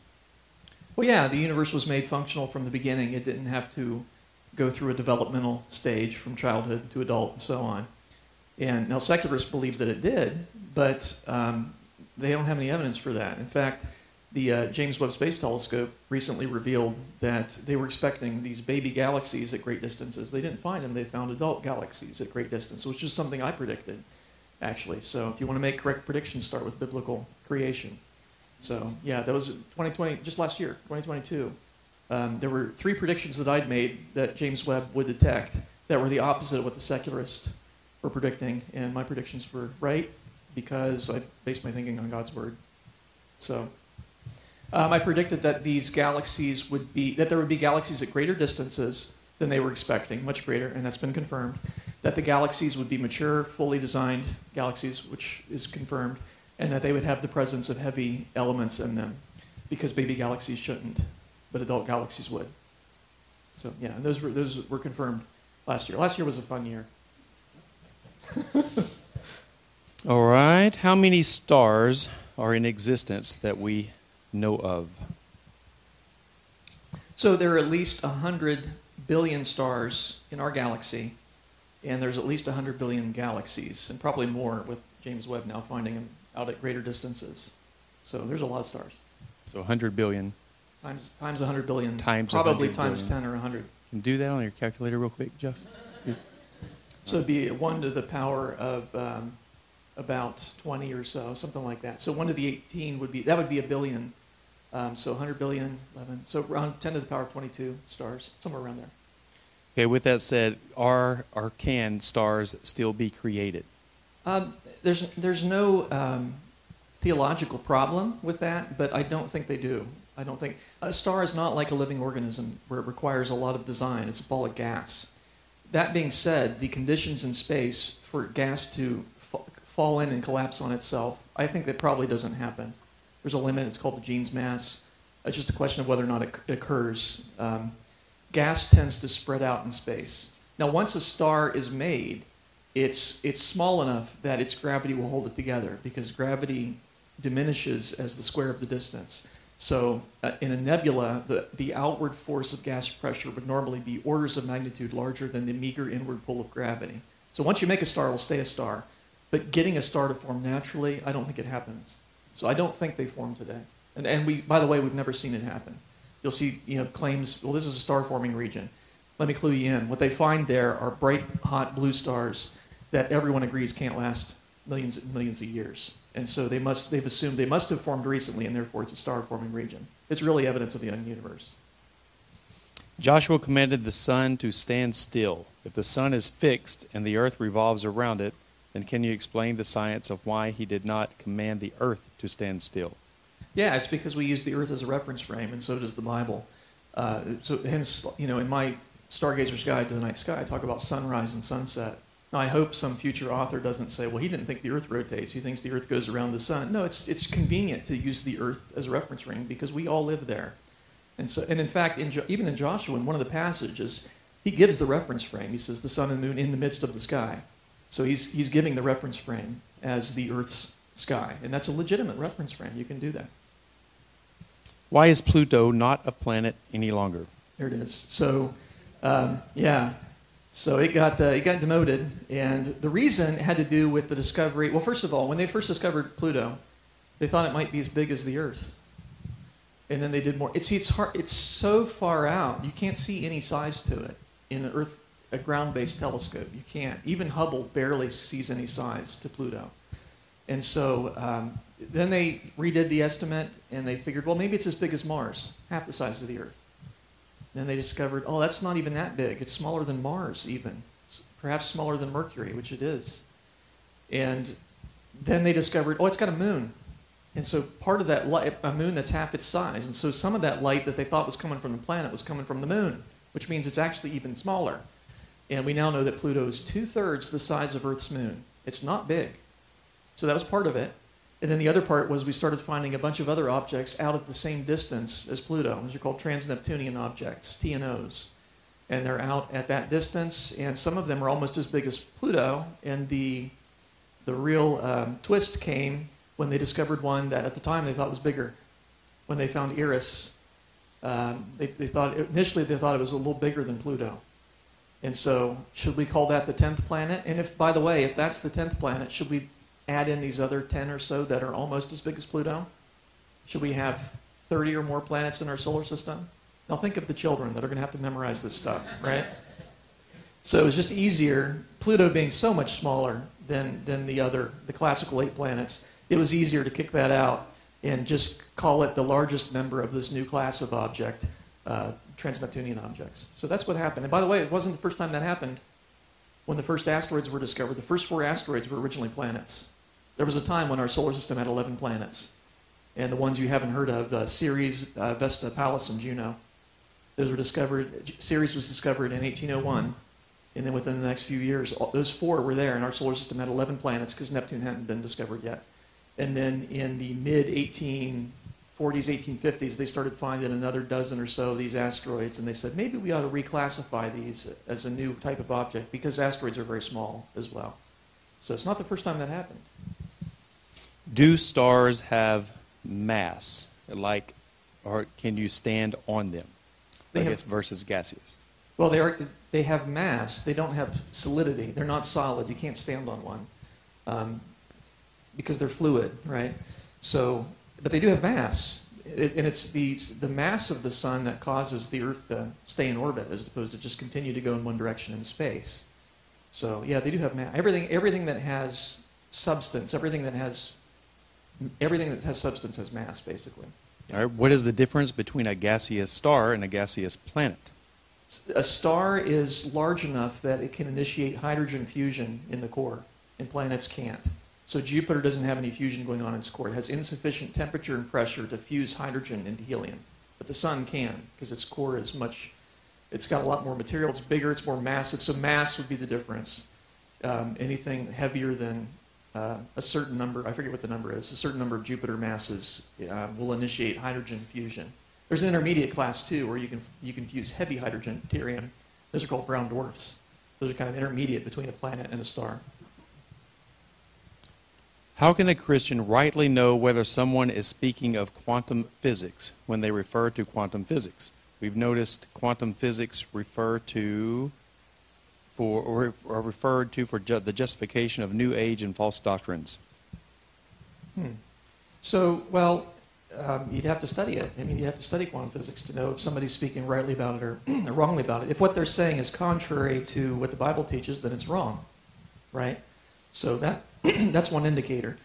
Well, yeah, the universe was made functional from the beginning. It didn't have to go through a developmental stage from childhood to adult and so on. And now secularists believe that it did, but um, they don't have any evidence for that. In fact, the uh, James Webb Space Telescope recently revealed that they were expecting these baby galaxies at great distances. They didn't find them. They found adult galaxies at great distances, which is something I predicted, actually. So if you want to make correct predictions, start with biblical creation. So yeah, that was 2020, just last year, 2022. Um, there were three predictions that I'd made that James Webb would detect that were the opposite of what the secularists were predicting, and my predictions were right because I based my thinking on God's word. So um, I predicted that these galaxies would be, that there would be galaxies at greater distances than they were expecting, much greater, and that's been confirmed. That the galaxies would be mature, fully designed galaxies, which is confirmed, and that they would have the presence of heavy elements in them, because baby galaxies shouldn't, but adult galaxies would. So yeah, those were those were confirmed last year. Last year was a fun year. (laughs) All right. How many stars are in existence that we know of? So there are at least 100 billion stars in our galaxy, and there's at least 100 billion galaxies, and probably more with James Webb now finding them out at greater distances. So there's a lot of stars. So 100 billion. Times, times 100 billion. Times Probably 100 times billion. 10 or 100. Can do that on your calculator real quick, Jeff? (laughs) So it'd be 1 to the power of um, about 20 or so, something like that. So 1 to the 18 would be, that would be a billion. Um, so 100 billion, 11, so around 10 to the power of 22 stars, somewhere around there. Okay, with that said, are or can stars still be created? Um, there's, there's no um, theological problem with that, but I don't think they do. I don't think a star is not like a living organism where it requires a lot of design. It's a ball of gas. That being said, the conditions in space for gas to fa- fall in and collapse on itself, I think that probably doesn't happen. There's a limit. It's called the Jeans mass. It's just a question of whether or not it occurs. Um, gas tends to spread out in space. Now, once a star is made, it's it's small enough that its gravity will hold it together because gravity diminishes as the square of the distance. So uh, in a nebula, the, the outward force of gas pressure would normally be orders of magnitude larger than the meager inward pull of gravity. So once you make a star, it will stay a star. But getting a star to form naturally, I don't think it happens. So I don't think they form today. And, and we, by the way, we've never seen it happen. You'll see, you know, claims, well, this is a star forming region. Let me clue you in. What they find there are bright, hot blue stars that everyone agrees can't last millions and millions of years. And so they must, they've assumed they must have formed recently, and therefore it's a star forming region. It's really evidence of the young universe. Joshua commanded the sun to stand still. If the sun is fixed and the earth revolves around it, then can you explain the science of why he did not command the earth to stand still? Yeah, it's because we use the earth as a reference frame, and so does the Bible. Uh, so hence, you know, in my Stargazer's Guide to the Night Sky, I talk about sunrise and sunset. Now, I hope some future author doesn't say, well, he didn't think the earth rotates. He thinks the earth goes around the sun. No, it's, it's convenient to use the earth as a reference frame because we all live there. And, so, and in fact, in, Jo- even in Joshua, in one of the passages, he gives the reference frame. He says, the sun and moon in the midst of the sky. So he's, he's giving the reference frame as the earth's sky. And that's a legitimate reference frame. You can do that. Why is Pluto not a planet any longer? There it is. So, um, yeah. So it got uh, it got demoted, and the reason had to do with the discovery. Well, first of all, when they first discovered Pluto, they thought it might be as big as the Earth, and then they did more. It's see, it's hard. It's so far out, you can't see any size to it in an Earth a ground-based telescope. You can't. Even Hubble barely sees any size to Pluto, and so um, then they redid the estimate, and they figured, well, maybe it's as big as Mars, half the size of the Earth. Then they discovered, oh, that's not even that big. It's smaller than Mars, even. S- Perhaps smaller than Mercury, which it is. And then they discovered, oh, it's got a moon. And so part of that light, a moon that's half its size. And so some of that light that they thought was coming from the planet was coming from the moon, which means it's actually even smaller. And we now know that Pluto is two thirds the size of Earth's moon. It's not big. So that was part of it. And then the other part was we started finding a bunch of other objects out at the same distance as Pluto. These are called trans-Neptunian objects, TNOs. And they're out at that distance, and some of them are almost as big as Pluto. And the, the real um, twist came when they discovered one that at the time they thought was bigger. When they found Eris, um, they, they thought initially they thought it was a little bigger than Pluto. And so, should we call that the tenth planet? And if, by the way, if that's the tenth planet, should we add in these other 10 or so that are almost as big as Pluto? Should we have 30 or more planets in our solar system? Now think of the children that are going to have to memorize this stuff, right? So it was just easier, Pluto being so much smaller than, than the other, the classical eight planets, it was easier to kick that out and just call it the largest member of this new class of object, uh, trans-Neptunian objects. So that's what happened. And by the way, it wasn't the first time that happened. When the first asteroids were discovered, the first four asteroids were originally planets. There was a time when our solar system had 11 planets. And the ones you haven't heard of, uh, Ceres, uh, Vesta, Pallas, and Juno, those were discovered. Ceres was discovered in 1801. And then within the next few years, all, those four were there, and our solar system had 11 planets because Neptune hadn't been discovered yet. And then in the mid 1840s, 1850s, they started finding another dozen or so of these asteroids, and they said maybe we ought to reclassify these as a new type of object because asteroids are very small as well. So it's not the first time that happened. Do stars have mass? Like, or can you stand on them? They I have- guess versus gaseous. Well, they are. They have mass. They don't have solidity. They're not solid. You can't stand on one um, because they're fluid, right? So, but they do have mass, it, and it's the the mass of the sun that causes the Earth to stay in orbit as opposed to just continue to go in one direction in space. So, yeah, they do have mass. Everything, everything that has substance, everything that has everything that has substance has mass, basically. All right. What is the difference between a gaseous star and a gaseous planet? A star is large enough that it can initiate hydrogen fusion in the core, and planets can't. So Jupiter doesn't have any fusion going on in its core. It has insufficient temperature and pressure to fuse hydrogen into helium. But the sun can, because its core is much, it's got a lot more material, it's bigger, it's more massive. So mass would be the difference. Um, anything heavier than uh, a certain number, I forget what the number is, a certain number of Jupiter masses uh, will initiate hydrogen fusion. There's an intermediate class too, where you can you can fuse heavy hydrogen, deuterium. Those are called brown dwarfs. Those are kind of intermediate between a planet and a star. How can a Christian rightly know whether someone is speaking of quantum physics when they refer to quantum physics? We've noticed quantum physics refer to for or, referred to for ju- the justification of new age and false doctrines. Hmm. So, well, um, you'd have to study it. I mean, you have to study quantum physics to know if somebody's speaking rightly about it or, (clears throat) or wrongly about it. If what they're saying is contrary to what the Bible teaches, then it's wrong, right? So that (clears throat) that's one indicator.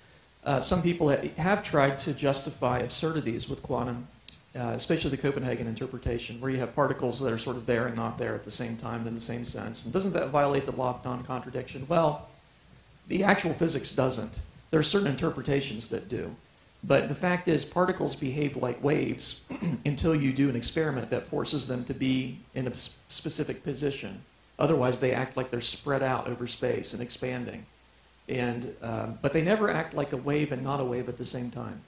Uh, some people have tried to justify absurdities with quantum, uh, especially the Copenhagen interpretation, where you have particles that are sort of there and not there at the same time in the same sense. And doesn't that violate the law of non-contradiction? Well, the actual physics doesn't. There are certain interpretations that do. But the fact is, particles behave like waves (clears throat) until you do an experiment that forces them to be in a specific position. Otherwise, they act like they're spread out over space and expanding. And, um, but they never act like a wave and not a wave at the same time.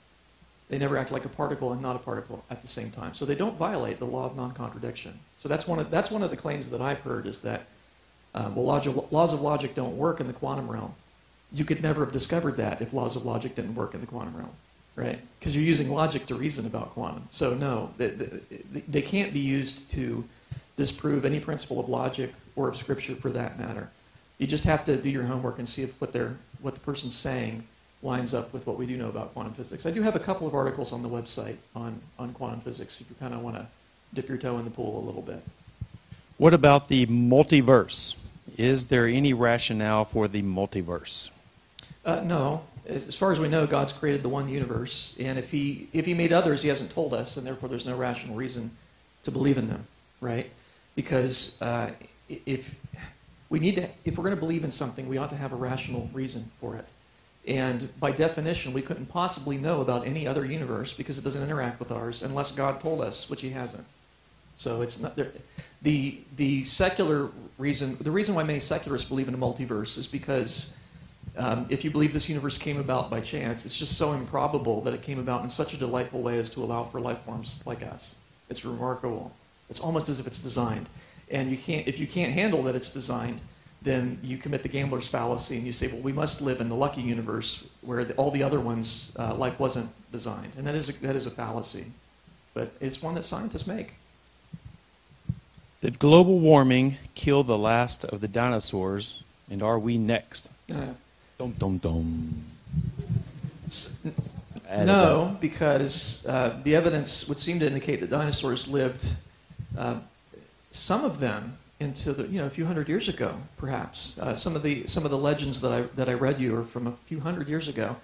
They never act like a particle and not a particle at the same time. So they don't violate the law of non-contradiction. So that's one of, that's one of the claims that I've heard is that, um, well, logic, laws of logic don't work in the quantum realm. You could never have discovered that if laws of logic didn't work in the quantum realm, right? Because you're using logic to reason about quantum. So no, they, they, they can't be used to disprove any principle of logic or of scripture for that matter. You just have to do your homework and see if what they're what the person's saying lines up with what we do know about quantum physics. I do have a couple of articles on the website on, on quantum physics if you kind of want to dip your toe in the pool a little bit. What about the multiverse? Is there any rationale for the multiverse? Uh, no, as far as we know, God's created the one universe, and if he if he made others, he hasn't told us, and therefore there's no rational reason to believe in them, right? Because uh, if we need to, if we're going to believe in something, we ought to have a rational reason for it. And by definition, we couldn't possibly know about any other universe because it doesn't interact with ours unless God told us, which He hasn't. So it's not. The the secular reason, the reason why many secularists believe in a multiverse is because um, if you believe this universe came about by chance, it's just so improbable that it came about in such a delightful way as to allow for life forms like us. It's remarkable. It's almost as if it's designed. And you can't, if you can't handle that it's designed, then you commit the gambler's fallacy and you say, well, we must live in the lucky universe where the, all the other ones, uh, life wasn't designed. And that is, a, that is a fallacy. But it's one that scientists make. Did global warming kill the last of the dinosaurs, and are we next? Uh, Dum dum dum. No, up. because uh, the evidence would seem to indicate that dinosaurs lived, uh, some of them into the you know a few hundred years ago, perhaps. Uh, some of the some of the legends that I that I read you are from a few hundred years ago,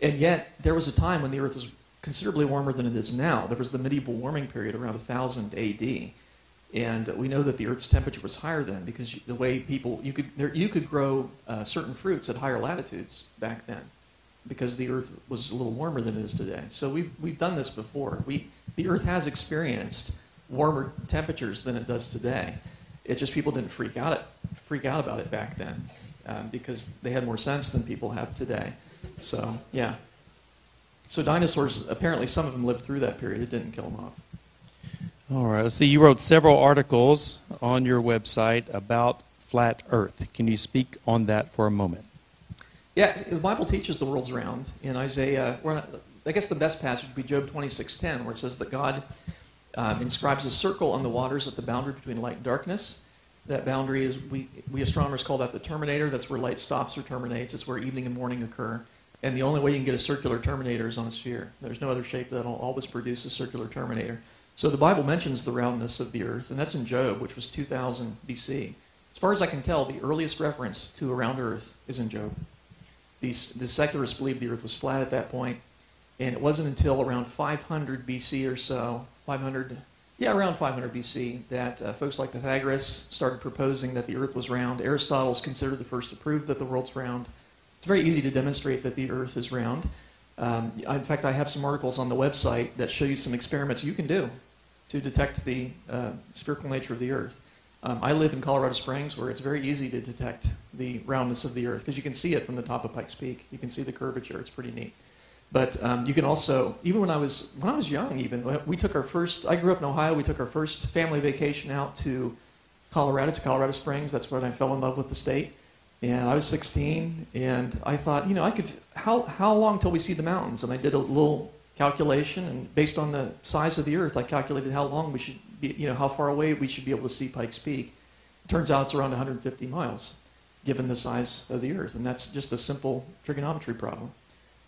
and yet there was a time when the Earth was considerably warmer than it is now. There was the medieval warming period around 1000 A.D. And we know that the Earth's temperature was higher then because you- the way people you could there, you could grow uh, certain fruits at higher latitudes back then because the Earth was a little warmer than it is today. So we've we've done this before. We the Earth has experienced warmer temperatures than it does today. It's just people didn't freak out it freak out about it back then um, because they had more sense than people have today. So yeah. So dinosaurs apparently some of them lived through that period. It didn't kill them off. All right. Let's see. You wrote several articles on your website about flat Earth. Can you speak on that for a moment? Yeah, the Bible teaches the world's round. In Isaiah, I guess the best passage would be Job 26:10, where it says that God um, inscribes a circle on the waters at the boundary between light and darkness. That boundary is, we, we astronomers call that the terminator. That's where light stops or terminates. It's where evening and morning occur. And the only way you can get a circular terminator is on a sphere. There's no other shape that will always produce a circular terminator. So the Bible mentions the roundness of the earth, and that's in Job, which was 2000 BC. As far as I can tell, the earliest reference to a round earth is in Job. The, the secularists believed the earth was flat at that point, and it wasn't until around 500 BC or so, 500, yeah, around 500 BC, that uh, folks like Pythagoras started proposing that the earth was round. Aristotle's considered the first to prove that the world's round. It's very easy to demonstrate that the earth is round. Um, in fact, I have some articles on the website that show you some experiments you can do to detect the uh, spherical nature of the earth. Um, I live in Colorado Springs, where it's very easy to detect the roundness of the earth because you can see it from the top of Pikes Peak. You can see the curvature. It's pretty neat. But um, you can also, even when I was when I was young, even we took our first. I grew up in Ohio. We took our first family vacation out to Colorado, to Colorado Springs. That's when I fell in love with the state. And I was 16, and I thought, you know, I could. How how long till we see the mountains? And I did a little calculation, and based on the size of the Earth, I calculated how long we should be, you know, how far away we should be able to see Pikes Peak. It turns out it's around 150 miles, given the size of the Earth, and that's just a simple trigonometry problem.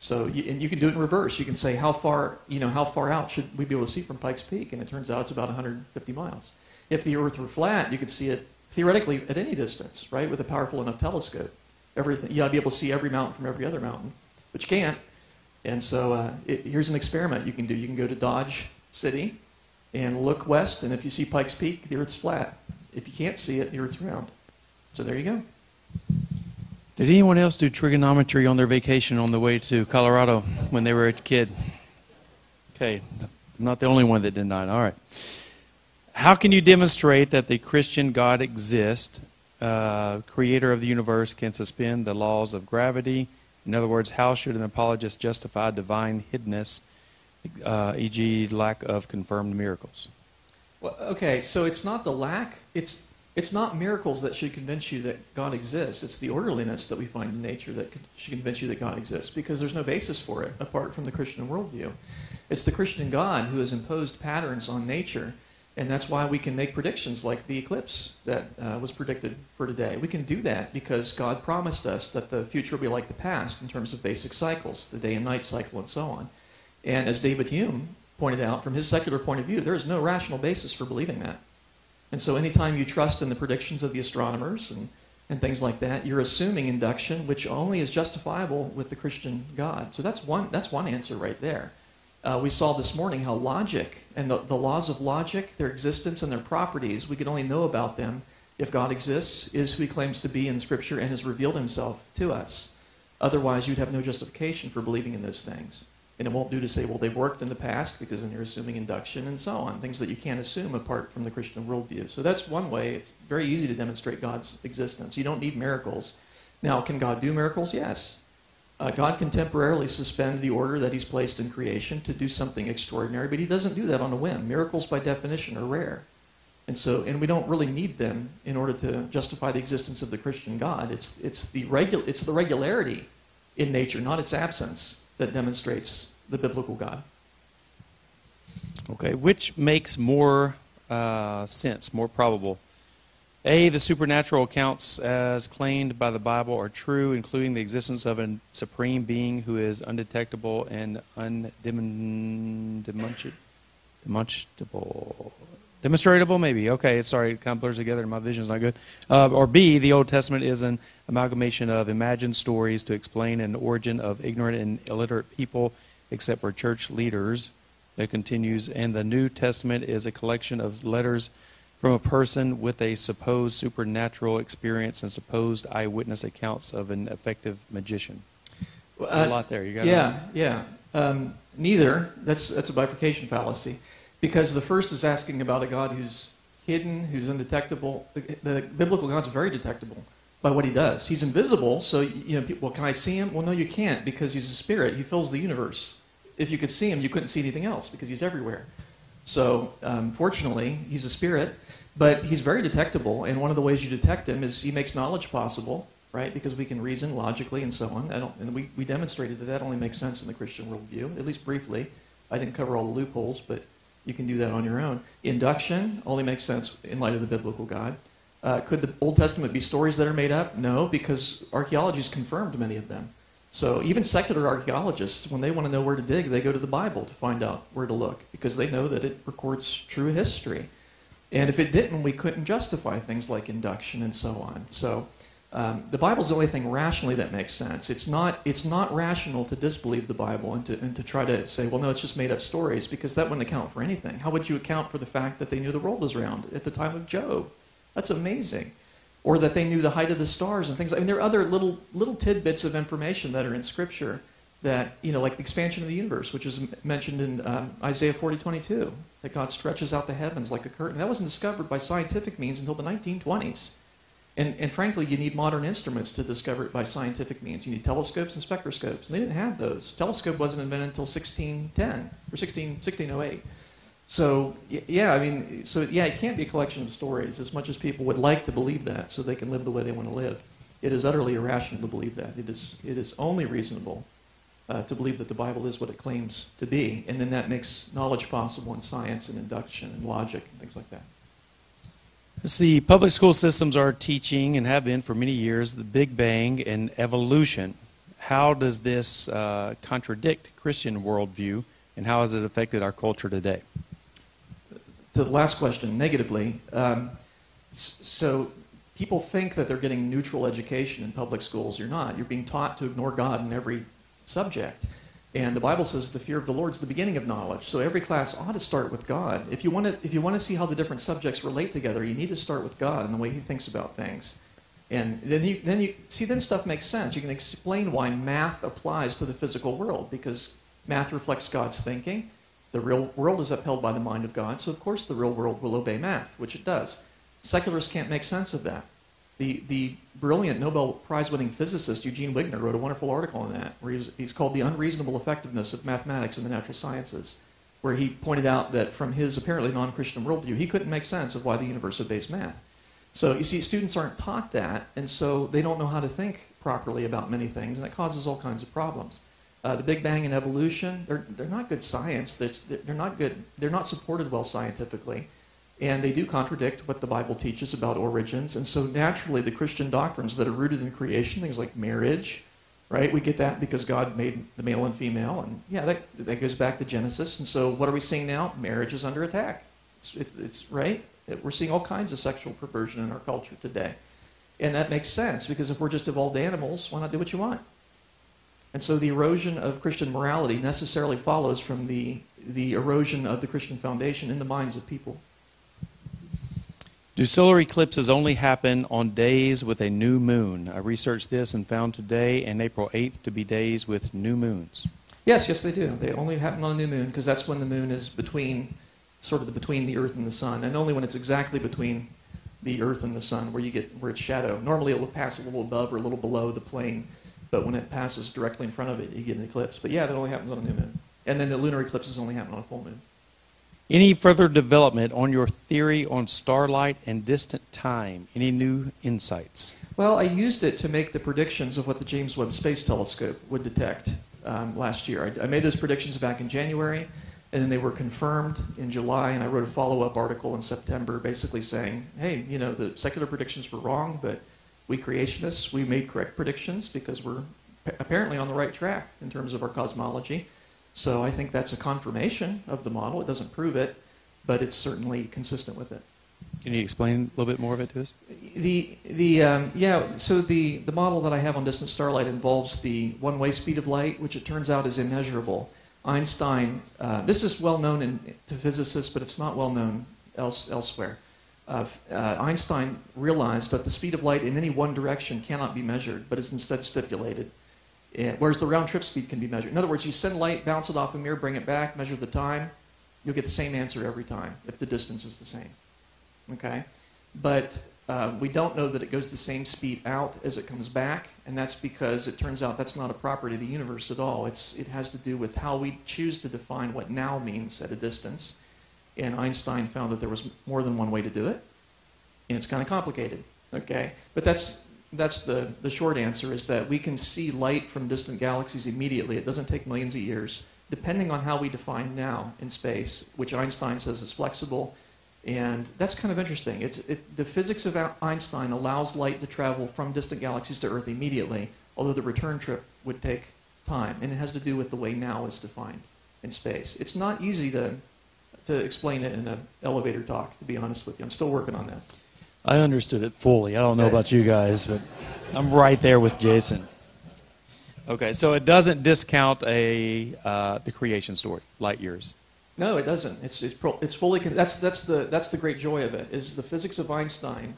So, you, and you can do it in reverse. You can say how far, you know, how far out should we be able to see from Pikes Peak, and it turns out it's about 150 miles. If the Earth were flat, you could see it theoretically at any distance, right, with a powerful enough telescope. Everything, you ought to be able to see every mountain from every other mountain, but you can't. And so uh, it, here's an experiment you can do. You can go to Dodge City and look west, and if you see Pikes Peak, the Earth's flat. If you can't see it, the Earth's round. So there you go. Did anyone else do trigonometry on their vacation on the way to Colorado when they were a kid? Okay, I'm not the only one that did not. All right. How can you demonstrate that the Christian God exists, uh, creator of the universe, can suspend the laws of gravity? In other words, how should an apologist justify divine hiddenness, uh, e.g., lack of confirmed miracles? Well, okay, so it's not the lack, it's, it's not miracles that should convince you that God exists. It's the orderliness that we find in nature that should convince you that God exists because there's no basis for it apart from the Christian worldview. It's the Christian God who has imposed patterns on nature and that's why we can make predictions like the eclipse that uh, was predicted for today. We can do that because God promised us that the future will be like the past in terms of basic cycles, the day and night cycle, and so on. And as David Hume pointed out, from his secular point of view, there is no rational basis for believing that. And so anytime you trust in the predictions of the astronomers and, and things like that, you're assuming induction, which only is justifiable with the Christian God. So that's one, that's one answer right there. Uh, we saw this morning how logic and the, the laws of logic, their existence and their properties, we can only know about them if God exists, is who he claims to be in Scripture, and has revealed himself to us. Otherwise, you'd have no justification for believing in those things. And it won't do to say, well, they've worked in the past because then you're assuming induction and so on, things that you can't assume apart from the Christian worldview. So that's one way. It's very easy to demonstrate God's existence. You don't need miracles. Now, can God do miracles? Yes. Uh, God can temporarily suspend the order that He's placed in creation to do something extraordinary, but He doesn't do that on a whim. Miracles, by definition, are rare. And so, and we don't really need them in order to justify the existence of the Christian God. It's, it's, the, regu- it's the regularity in nature, not its absence, that demonstrates the biblical God. Okay, which makes more uh, sense, more probable? A, the supernatural accounts as claimed by the Bible are true, including the existence of a supreme being who is undetectable and undemonstrable. Demonstratable, maybe. Okay, sorry, it kind of blurs together. My vision's not good. Uh, or B, the Old Testament is an amalgamation of imagined stories to explain an origin of ignorant and illiterate people, except for church leaders. That continues. And the New Testament is a collection of letters from a person with a supposed supernatural experience and supposed eyewitness accounts of an effective magician. There's uh, a lot there. You got yeah, yeah. Um, neither. That's that's a bifurcation fallacy, because the first is asking about a God who's hidden, who's undetectable. The, the biblical God's very detectable by what he does. He's invisible, so you know. People, well, can I see him? Well, no, you can't because he's a spirit. He fills the universe. If you could see him, you couldn't see anything else because he's everywhere. So, um, fortunately, he's a spirit, but he's very detectable. And one of the ways you detect him is he makes knowledge possible, right? Because we can reason logically and so on. I don't, and we, we demonstrated that that only makes sense in the Christian worldview, at least briefly. I didn't cover all the loopholes, but you can do that on your own. Induction only makes sense in light of the biblical God. Uh, could the Old Testament be stories that are made up? No, because archaeology has confirmed many of them. So even secular archaeologists, when they want to know where to dig, they go to the Bible to find out where to look because they know that it records true history. And if it didn't, we couldn't justify things like induction and so on. So um, the Bible's the only thing rationally that makes sense. It's not, it's not rational to disbelieve the Bible and to, and to try to say, well, no, it's just made up stories because that wouldn't account for anything. How would you account for the fact that they knew the world was round at the time of Job? That's amazing. Or that they knew the height of the stars and things. I mean, there are other little, little tidbits of information that are in Scripture that, you know, like the expansion of the universe, which is mentioned in um, Isaiah 40, 22, that God stretches out the heavens like a curtain. That wasn't discovered by scientific means until the 1920s. And, and frankly, you need modern instruments to discover it by scientific means. You need telescopes and spectroscopes. And they didn't have those. Telescope wasn't invented until 1610 or 16, 1608. So, yeah, I mean, so yeah, it can't be a collection of stories as much as people would like to believe that so they can live the way they want to live. It is utterly irrational to believe that. It is, it is only reasonable uh, to believe that the Bible is what it claims to be. And then that makes knowledge possible in science and induction and logic and things like that. The public school systems are teaching and have been for many years the Big Bang and evolution. How does this uh, contradict Christian worldview, and how has it affected our culture today? To the last question, negatively. Um, so people think that they're getting neutral education in public schools. You're not. You're being taught to ignore God in every subject. And the Bible says the fear of the Lord is the beginning of knowledge. So every class ought to start with God. If you want to, if you want to see how the different subjects relate together, you need to start with God and the way He thinks about things. And then you, then you see, then stuff makes sense. You can explain why math applies to the physical world because math reflects God's thinking. The real world is upheld by the mind of God, so of course the real world will obey math, which it does. Secularists can't make sense of that. The, the brilliant Nobel Prize winning physicist Eugene Wigner wrote a wonderful article on that, where he was, he's called The Unreasonable Effectiveness of Mathematics in the Natural Sciences, where he pointed out that from his apparently non Christian worldview, he couldn't make sense of why the universe obeys math. So you see, students aren't taught that, and so they don't know how to think properly about many things, and it causes all kinds of problems. Uh, the Big Bang and evolution, they're, they're not good science. They're, they're not good. They're not supported well scientifically and they do contradict what the Bible teaches about origins. And so naturally, the Christian doctrines that are rooted in creation, things like marriage, right? We get that because God made the male and female, and yeah, that, that goes back to Genesis. And so, what are we seeing now? Marriage is under attack. It's, it's, it's right. We're seeing all kinds of sexual perversion in our culture today, and that makes sense because if we're just evolved animals, why not do what you want? And so, the erosion of Christian morality necessarily follows from the the erosion of the Christian foundation in the minds of people. Do solar eclipses only happen on days with a new moon? I researched this and found today and April 8th to be days with new moons. Yes, yes, they do. They only happen on a new moon because that's when the moon is between, sort of the, between the Earth and the Sun, and only when it's exactly between the Earth and the Sun where you get where it's shadow. Normally, it will pass a little above or a little below the plane, but when it passes directly in front of it, you get an eclipse. But yeah, it only happens on a new moon, and then the lunar eclipses only happen on a full moon. Any further development on your theory on starlight and distant time? Any new insights? Well, I used it to make the predictions of what the James Webb Space Telescope would detect um, last year. I, I, made those predictions back in January, and then they were confirmed in July, and I wrote a follow up article in September basically saying, hey, you know, the secular predictions were wrong, but we creationists, we made correct predictions because we're apparently on the right track in terms of our cosmology. So I think that's a confirmation of the model. It doesn't prove it, but it's certainly consistent with it. Can you explain a little bit more of it to us? The, the, um, yeah, so the, the model that I have on distant starlight involves the one way speed of light, which it turns out is immeasurable. Einstein, uh, this is well known in, to physicists, but it's not well known else, elsewhere. Uh, uh, Einstein realized that the speed of light in any one direction cannot be measured, but is instead stipulated. Whereas the round trip speed can be measured. In other words, you send light, bounce it off a mirror, bring it back, measure the time, you'll get the same answer every time if the distance is the same. Okay? But uh, we don't know that it goes the same speed out as it comes back, and that's because it turns out that's not a property of the universe at all. It's, it has to do with how we choose to define what now means at a distance. And Einstein found that there was more than one way to do it, and it's kind of complicated. Okay? But that's that's the, the short answer is that we can see light from distant galaxies immediately. It doesn't take millions of years, depending on how we define now in space, which Einstein says is flexible. And that's kind of interesting. It's, it, the physics of Einstein allows light to travel from distant galaxies to Earth immediately, although the return trip would take time. And it has to do with the way now is defined in space. It's not easy to, to explain it in an elevator talk, to be honest with you. I'm still working on that. I understood it fully. I don't know about you guys, but I'm right there with Jason. Okay, so it doesn't discount a uh, the creation story, light years. No, it doesn't. It's it's, pro, it's fully con- that's that's the that's the great joy of it is the physics of Einstein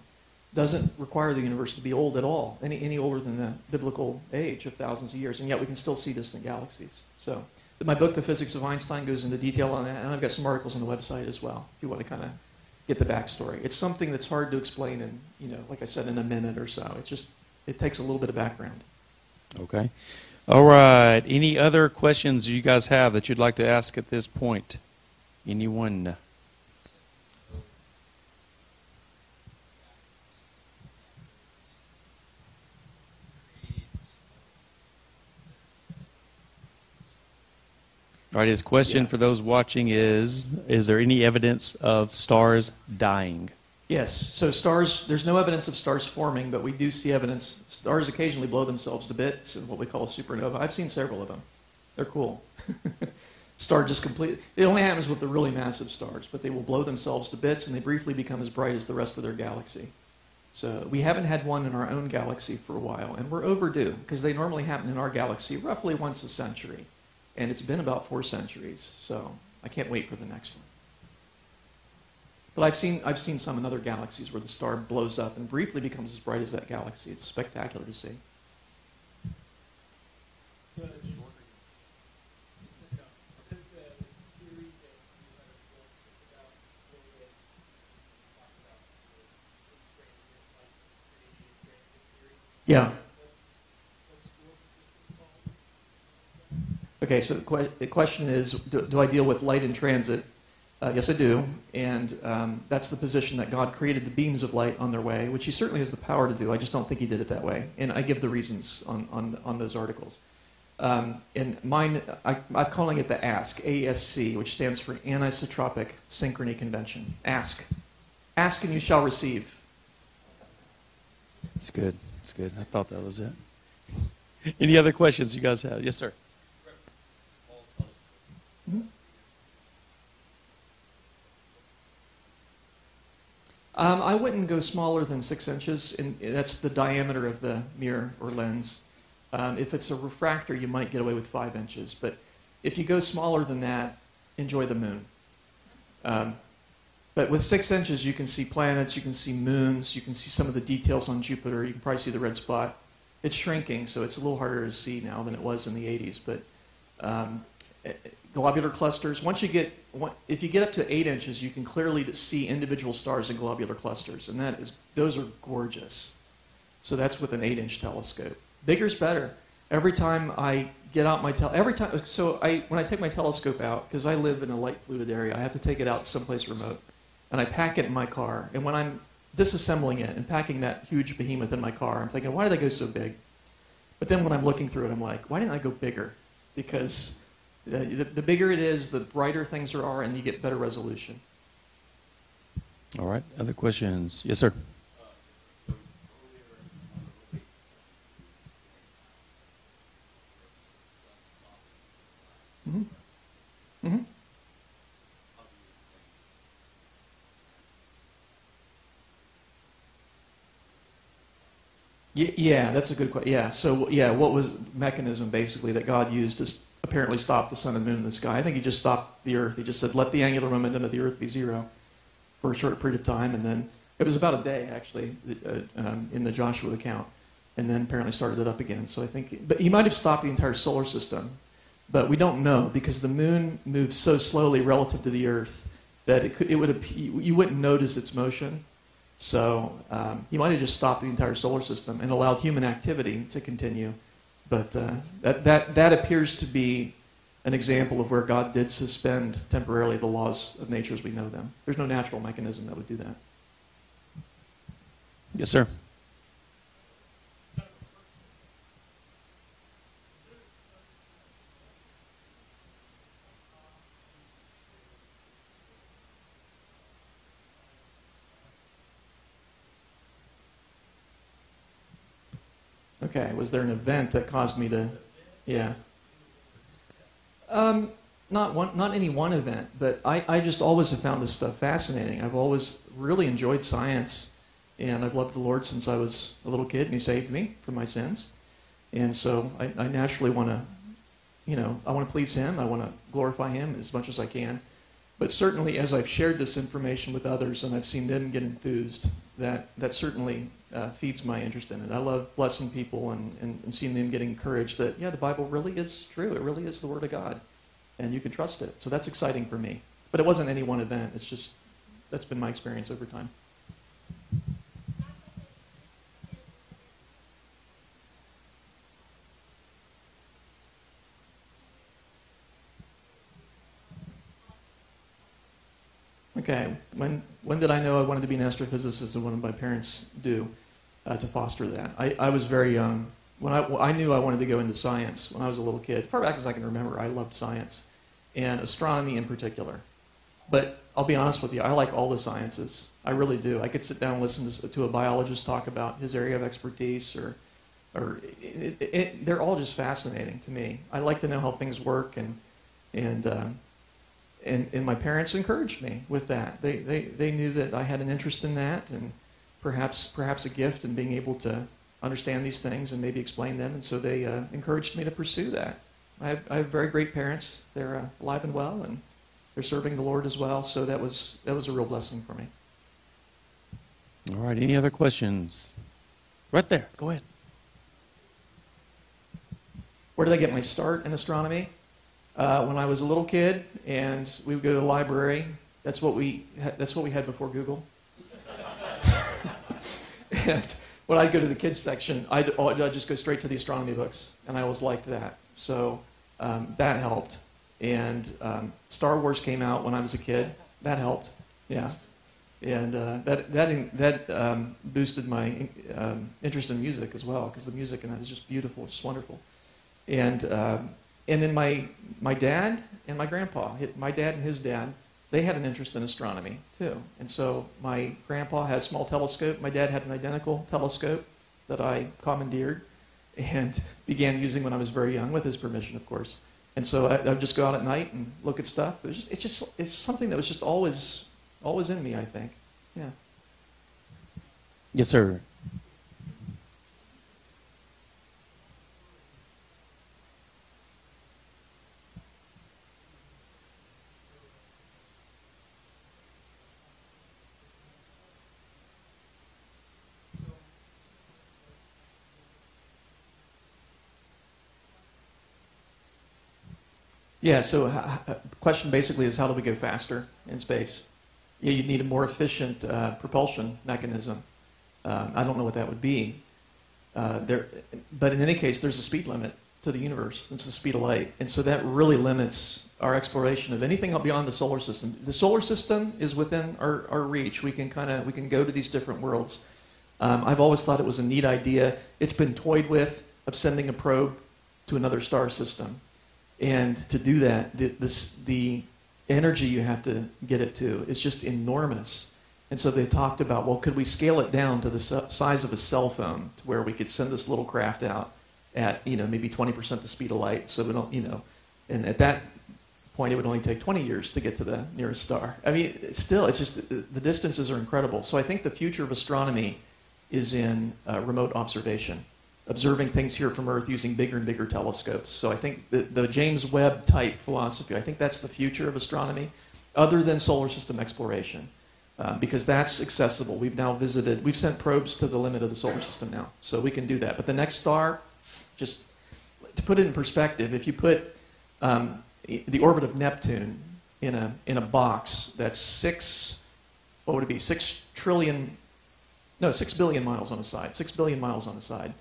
doesn't require the universe to be old at all, any any older than the biblical age of thousands of years, and yet we can still see distant galaxies. So, my book, The Physics of Einstein, goes into detail on that, and I've got some articles on the website as well if you want to kind of get the backstory. It's something that's hard to explain in you know, like I said, in a minute or so. It just it takes a little bit of background. Okay. All right. Any other questions you guys have that you'd like to ask at this point? Anyone? All right, his question Yeah. for those watching is Is there any evidence of stars dying? Yes. So stars, there's no evidence of stars forming, but we do see evidence. Stars occasionally blow themselves to bits in what we call a supernova. I've seen several of them. They're cool. (laughs) Star just complete. It only happens with the really massive stars, but they will blow themselves to bits and they briefly become as bright as the rest of their galaxy. So we haven't had one in our own galaxy for a while, and we're overdue because they normally happen in our galaxy roughly once a century, and it's been about four centuries. So I can't wait for the next one. But I've seen, I've seen some in other galaxies where the star blows up and briefly becomes as bright as that galaxy. It's spectacular to see. Yeah. Okay, so the, que- the question is do, do I deal with light in transit? Uh, yes, I do. And um, that's the position that God created the beams of light on their way, which He certainly has the power to do. I just don't think He did it that way. And I give the reasons on, on, on those articles. Um, and mine, I, I'm calling it the ASC, ASC, which stands for Anisotropic Synchrony Convention. Ask. Ask and you shall receive. It's good. It's good. I thought that was it. Any other questions you guys have? Yes, sir. Um, I wouldn't go smaller than six inches, and that's the diameter of the mirror or lens. Um, if it's a refractor, you might get away with five inches, but if you go smaller than that, enjoy the moon. Um, but with six inches, you can see planets, you can see moons, you can see some of the details on Jupiter, you can probably see the red spot. It's shrinking, so it's a little harder to see now than it was in the 80s, but um, globular clusters. Once you get, if you get up to eight inches, you can clearly see individual stars in globular clusters, and that is, those are gorgeous. So that's with an eight-inch telescope. Bigger's better. Every time I get out my tel, every time, so I when I take my telescope out, because I live in a light polluted area, I have to take it out someplace remote, and I pack it in my car. And when I'm disassembling it and packing that huge behemoth in my car, I'm thinking, why did I go so big? But then when I'm looking through it, I'm like, why didn't I go bigger? Because the, the, the bigger it is, the brighter things are, and you get better resolution. All right. Other questions? Yes, sir. hmm hmm Ye- Yeah, that's a good question. Yeah, so yeah, what was mechanism basically that God used to apparently stopped the sun and moon in the sky? I think He just stopped the Earth. He just said, "Let the angular momentum of the Earth be zero for a short period of time," and then it was about a day actually uh, um, in the Joshua account, and then apparently started it up again. So I think, but He might have stopped the entire solar system, but we don't know because the moon moves so slowly relative to the Earth that it could, it would you wouldn't notice its motion. So um, he might have just stopped the entire solar system and allowed human activity to continue. But uh, that, that, that appears to be an example of where God did suspend temporarily the laws of nature as we know them. There's no natural mechanism that would do that. Yes, sir. Okay, was there an event that caused me to, yeah. Um, not one, not any one event, but I, I just always have found this stuff fascinating. I've always really enjoyed science, and I've loved the Lord since I was a little kid, and He saved me from my sins. And so I, I naturally want to, you know, I want to please Him. I want to glorify Him as much as I can. But certainly, as I've shared this information with others and I've seen them get enthused, that, that certainly uh, feeds my interest in it. I love blessing people and, and, and seeing them get encouraged that, yeah, the Bible really is true. It really is the Word of God. And you can trust it. So that's exciting for me. But it wasn't any one event. It's just, that's been my experience over time. Okay, when, when did I know I wanted to be an astrophysicist and what did my parents do uh, to foster that? I, I was very young. When I, I knew I wanted to go into science when I was a little kid. Far back as I can remember, I loved science and astronomy in particular. But I'll be honest with you, I like all the sciences. I really do. I could sit down and listen to, to a biologist talk about his area of expertise, or, or it, it, it, they're all just fascinating to me. I like to know how things work, and, and um, and, and my parents encouraged me with that. They, they, they knew that I had an interest in that and perhaps, perhaps a gift in being able to understand these things and maybe explain them. And so they uh, encouraged me to pursue that. I have, I have very great parents. They're uh, alive and well, and they're serving the Lord as well. So that was, that was a real blessing for me. All right. Any other questions? Right there. Go ahead. Where did I get my start in astronomy? Uh, when I was a little kid, and we would go to the library. That's what we that's what we had before Google. (laughs) and when I'd go to the kids section, I'd, oh, I'd, just go straight to the astronomy books, and I always liked that. So um, that helped. And um, Star Wars came out when I was a kid. That helped. Yeah. And uh, that that that um, boosted my um, interest in music as well, because the music in that is just beautiful, just wonderful. And um, and then my, my dad and my grandpa, my dad and his dad, they had an interest in astronomy too. And so my grandpa had a small telescope. My dad had an identical telescope that I commandeered and (laughs) began using when I was very young, with his permission, of course. And so I, would just go out at night and look at stuff. It just, it's just, it's something that was just always, always in me. I think. Yeah. Yes, sir. Yeah, so the question basically is how do we go faster in space? You need a more efficient uh, propulsion mechanism. Um, I don't know what that would be. Uh, there, but in any case, there's a speed limit to the universe. It's the speed of light. And so that really limits our exploration of anything beyond the solar system. The solar system is within our, our reach. We can kind of we can go to these different worlds. Um, I've always thought it was a neat idea. It's been toyed with of sending a probe to another star system. And to do that, the, this, the energy you have to get it to is just enormous. And so they talked about, well, could we scale it down to the size of a cell phone to where we could send this little craft out at, you know, maybe 20% the speed of light. So we don't, you know, and at that point, it would only take 20 years to get to the nearest star. I mean, still, it's just, the distances are incredible. So I think the future of astronomy is in uh, remote observation observing things here from Earth using bigger and bigger telescopes. So I think the, the James Webb type philosophy, I think that's the future of astronomy, other than solar system exploration, uh, because that's accessible. We've now visited, we've sent probes to the limit of the solar system now, so we can do that. But the next star, just to put it in perspective, if you put um, the orbit of Neptune in a, in a box that's six, what would it be, six trillion, no, six billion miles on the side, six billion miles on the side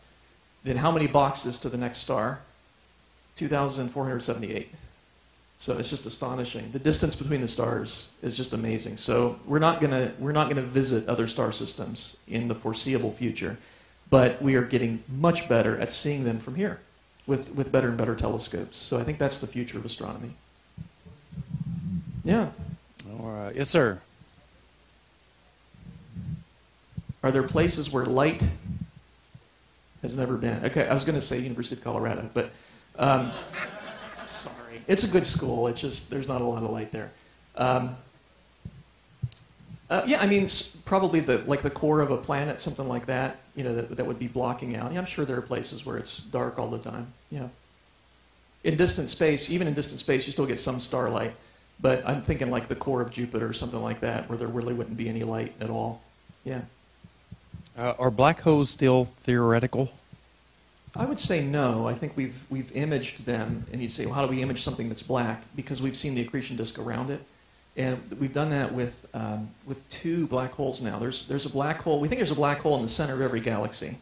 then how many boxes to the next star? 2,478. So it's just astonishing. The distance between the stars is just amazing. So we're not gonna we're not gonna visit other star systems in the foreseeable future, but we are getting much better at seeing them from here, with with better and better telescopes. So I think that's the future of astronomy. Yeah. All right. Yes, sir. Are there places where light Has never been. Okay, I was going to say University of Colorado, but um, sorry. It's a good school. It's just there's not a lot of light there. Um, uh, yeah, I mean, probably the like the core of a planet, something like that. You know, that, that would be blocking out. Yeah, I'm sure there are places where it's dark all the time. Yeah. In distant space, even in distant space, you still get some starlight. But I'm thinking like the core of Jupiter or something like that, where there really wouldn't be any light at all. Yeah. Uh, are black holes still theoretical? I would say no. I think we've we've imaged them, and you'd say, well, how do we image something that's black? Because we've seen the accretion disk around it. And we've done that with, um, with two black holes now. There's, there's a black hole, we think there's a black hole in the center of every galaxy.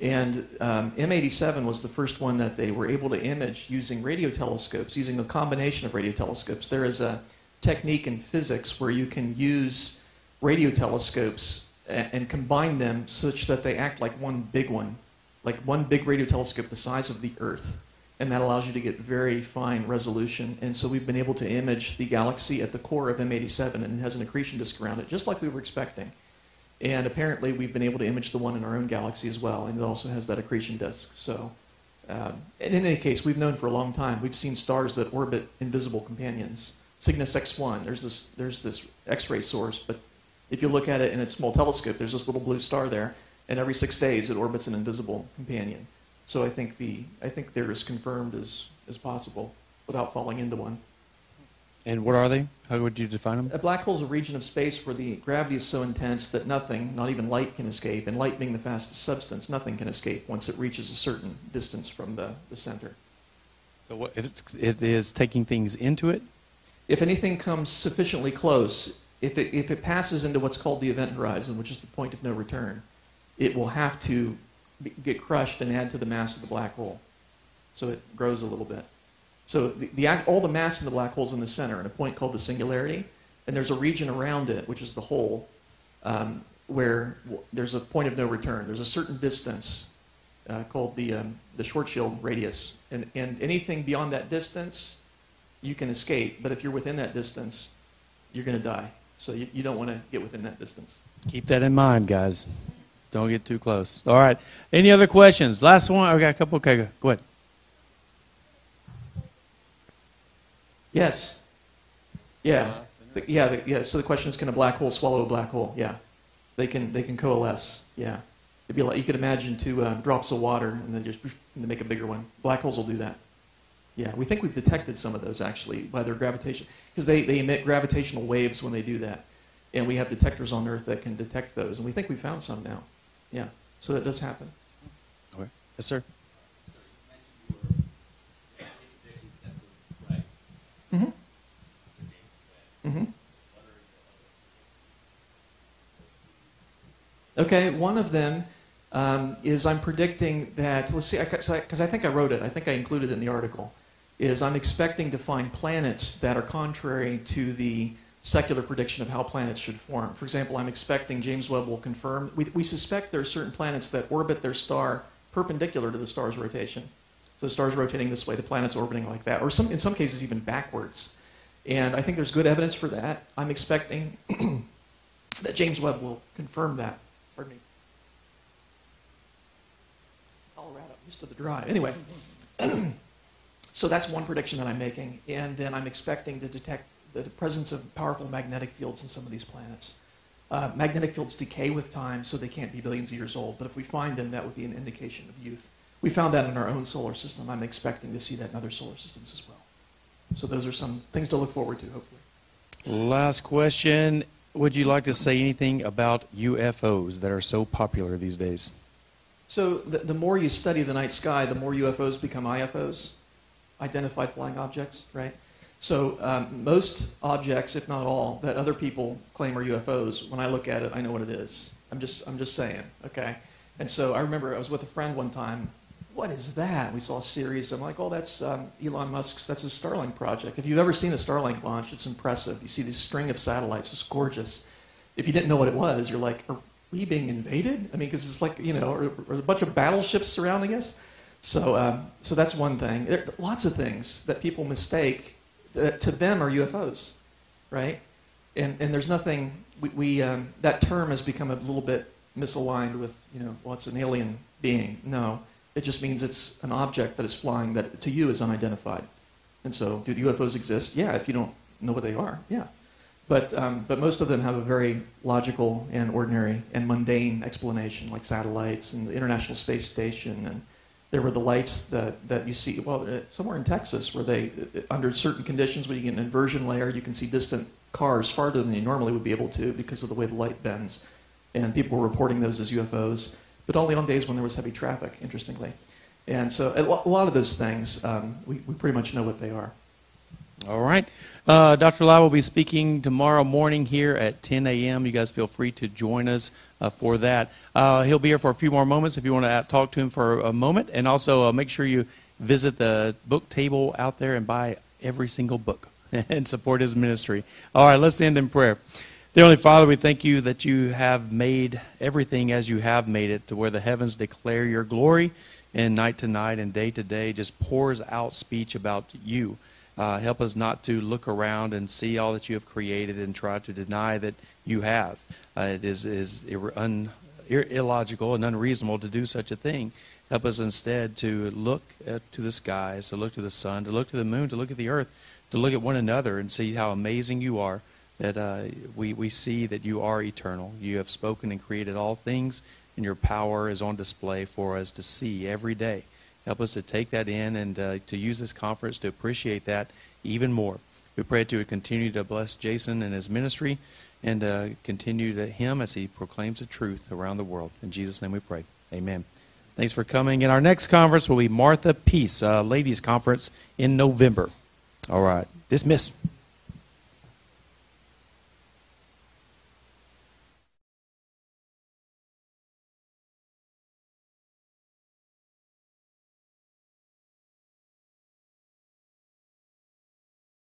And um, M87 was the first one that they were able to image using radio telescopes, using a combination of radio telescopes. There is a technique in physics where you can use radio telescopes and, and combine them such that they act like one big one, like one big radio telescope the size of the Earth and that allows you to get very fine resolution. And so we've been able to image the galaxy at the core of M87, and it has an accretion disk around it, just like we were expecting. And apparently, we've been able to image the one in our own galaxy as well, and it also has that accretion disk. So, um, in any case, we've known for a long time. We've seen stars that orbit invisible companions. Cygnus X1, there's this, there's this X-ray source, but if you look at it in a small telescope, there's this little blue star there, and every six days it orbits an invisible companion. So I think the I think they're as confirmed as, as possible without falling into one. And what are they? How would you define them? A black hole is a region of space where the gravity is so intense that nothing, not even light, can escape. And light being the fastest substance, nothing can escape once it reaches a certain distance from the, the center. So what, it's, it is taking things into it? If anything comes sufficiently close, if it, if it passes into what's called the event horizon, which is the point of no return, it will have to get crushed and add to the mass of the black hole. So it grows a little bit. So the, the, all the mass in the black hole is in the center, in a point called the singularity, and there's a region around it, which is the hole, um, where there's a point of no return. There's a certain distance uh, called the, um, the Schwarzschild radius, and, and anything beyond that distance, you can escape, but if you're within that distance, you're going to die. So you, you don't want to get within that distance. Keep that in mind, guys. Don't get too close. All right. Any other questions? Last one. I got a couple. Okay, go ahead. Yes. Yeah. yeah. The, yeah. So the question is, can a black hole swallow a black hole? Yeah. They can. They can coalesce. Yeah. It'd be like you could imagine two uh, drops of water and then just to make a bigger one. Black holes will do that. Yeah, we think we've detected some of those actually by their gravitation because they, they emit gravitational waves when they do that, and we have detectors on Earth that can detect those, and we think we found some now. Yeah, so that does happen. Okay. Yes, sir. Mm-hmm. Mm-hmm. Okay, one of them um, is I'm predicting that, let's see, because I, I, think I wrote it, I think I included it in the article, is I'm expecting to find planets that are contrary to the secular prediction of how planets should form. For example, I'm expecting James Webb will confirm. We, we suspect there are certain planets that orbit their star perpendicular to the star's rotation. So the star's rotating this way, the planet's orbiting like that, or some, in some cases even backwards. And I think there's good evidence for that. I'm expecting (clears throat) that James Webb will confirm that. Pardon me. Colorado, used to the dry. Anyway, (clears throat) so that's one prediction that I'm making. And then I'm expecting to detect the presence of powerful magnetic fields in some of these planets. Uh, magnetic fields decay with time, so they can't be billions of years old. But if we find them, that would be an indication of youth. We found that in our own solar system. I'm expecting to see that in other solar systems as well. So those are some things to look forward to, hopefully. Last question. Would you like to say anything about UFOs that are so popular these days? So the, the more you study the night sky, the more UFOs become IFOs, identified flying objects, right? So um, most objects, if not all, that other people claim are UFOs, when I look at it, I know what it is. I'm just, I'm just saying, okay? And so I remember I was with a friend one time. What is that? We saw a series. I'm like, oh, that's um, Elon Musk's, that's his Starlink project. If you've ever seen a Starlink launch, it's impressive. You see this string of satellites, it's gorgeous. If you didn't know what it was, you're like, are we being invaded? I mean, because it's like, you know, are, are a bunch of battleships surrounding us? So, um, so that's one thing. There are lots of things that people mistake to them are UFOs, right? And, and there's nothing, we, we um, that term has become a little bit misaligned with, you know, well, it's an alien being. No, it just means it's an object that is flying that to you is unidentified. And so, do the UFOs exist? Yeah, if you don't know what they are, yeah. But, um, but most of them have a very logical and ordinary and mundane explanation, like satellites and the International Space Station. And there were the lights that, that you see, well, uh, somewhere in Texas, where they, uh, under certain conditions, when you get an inversion layer, you can see distant cars farther than you normally would be able to because of the way the light bends. And people were reporting those as UFOs, but only on days when there was heavy traffic, interestingly. And so a a lot of those things, um, we, we pretty much know what they are. All right. Uh, Dr. Lisle will be speaking tomorrow morning here at 10 a.m. You guys feel free to join us uh, for that. Uh, he'll be here for a few more moments if you want to talk to him for a moment. And also uh, make sure you visit the book table out there and buy every single book (laughs) and support his ministry. All right, let's end in prayer. Dear Heavenly Father, we thank you that you have made everything as you have made it to where the heavens declare your glory and night to night and day to day just pours out speech about you. Uh, help us not to look around and see all that you have created and try to deny that you have. Uh, it is, is un, illogical and unreasonable to do such a thing. Help us instead to look at, to the skies, to look to the sun, to look to the moon, to look at the earth, to look at one another and see how amazing you are. That uh, we, we see that you are eternal. You have spoken and created all things, and your power is on display for us to see every day. Help us to take that in and uh, to use this conference to appreciate that even more. We pray would continue to bless Jason and his ministry and uh, continue to him as he proclaims the truth around the world. In Jesus' name we pray. Amen. Thanks for coming. And our next conference will be Martha Peace, uh, Ladies Conference in November. All right. Dismiss.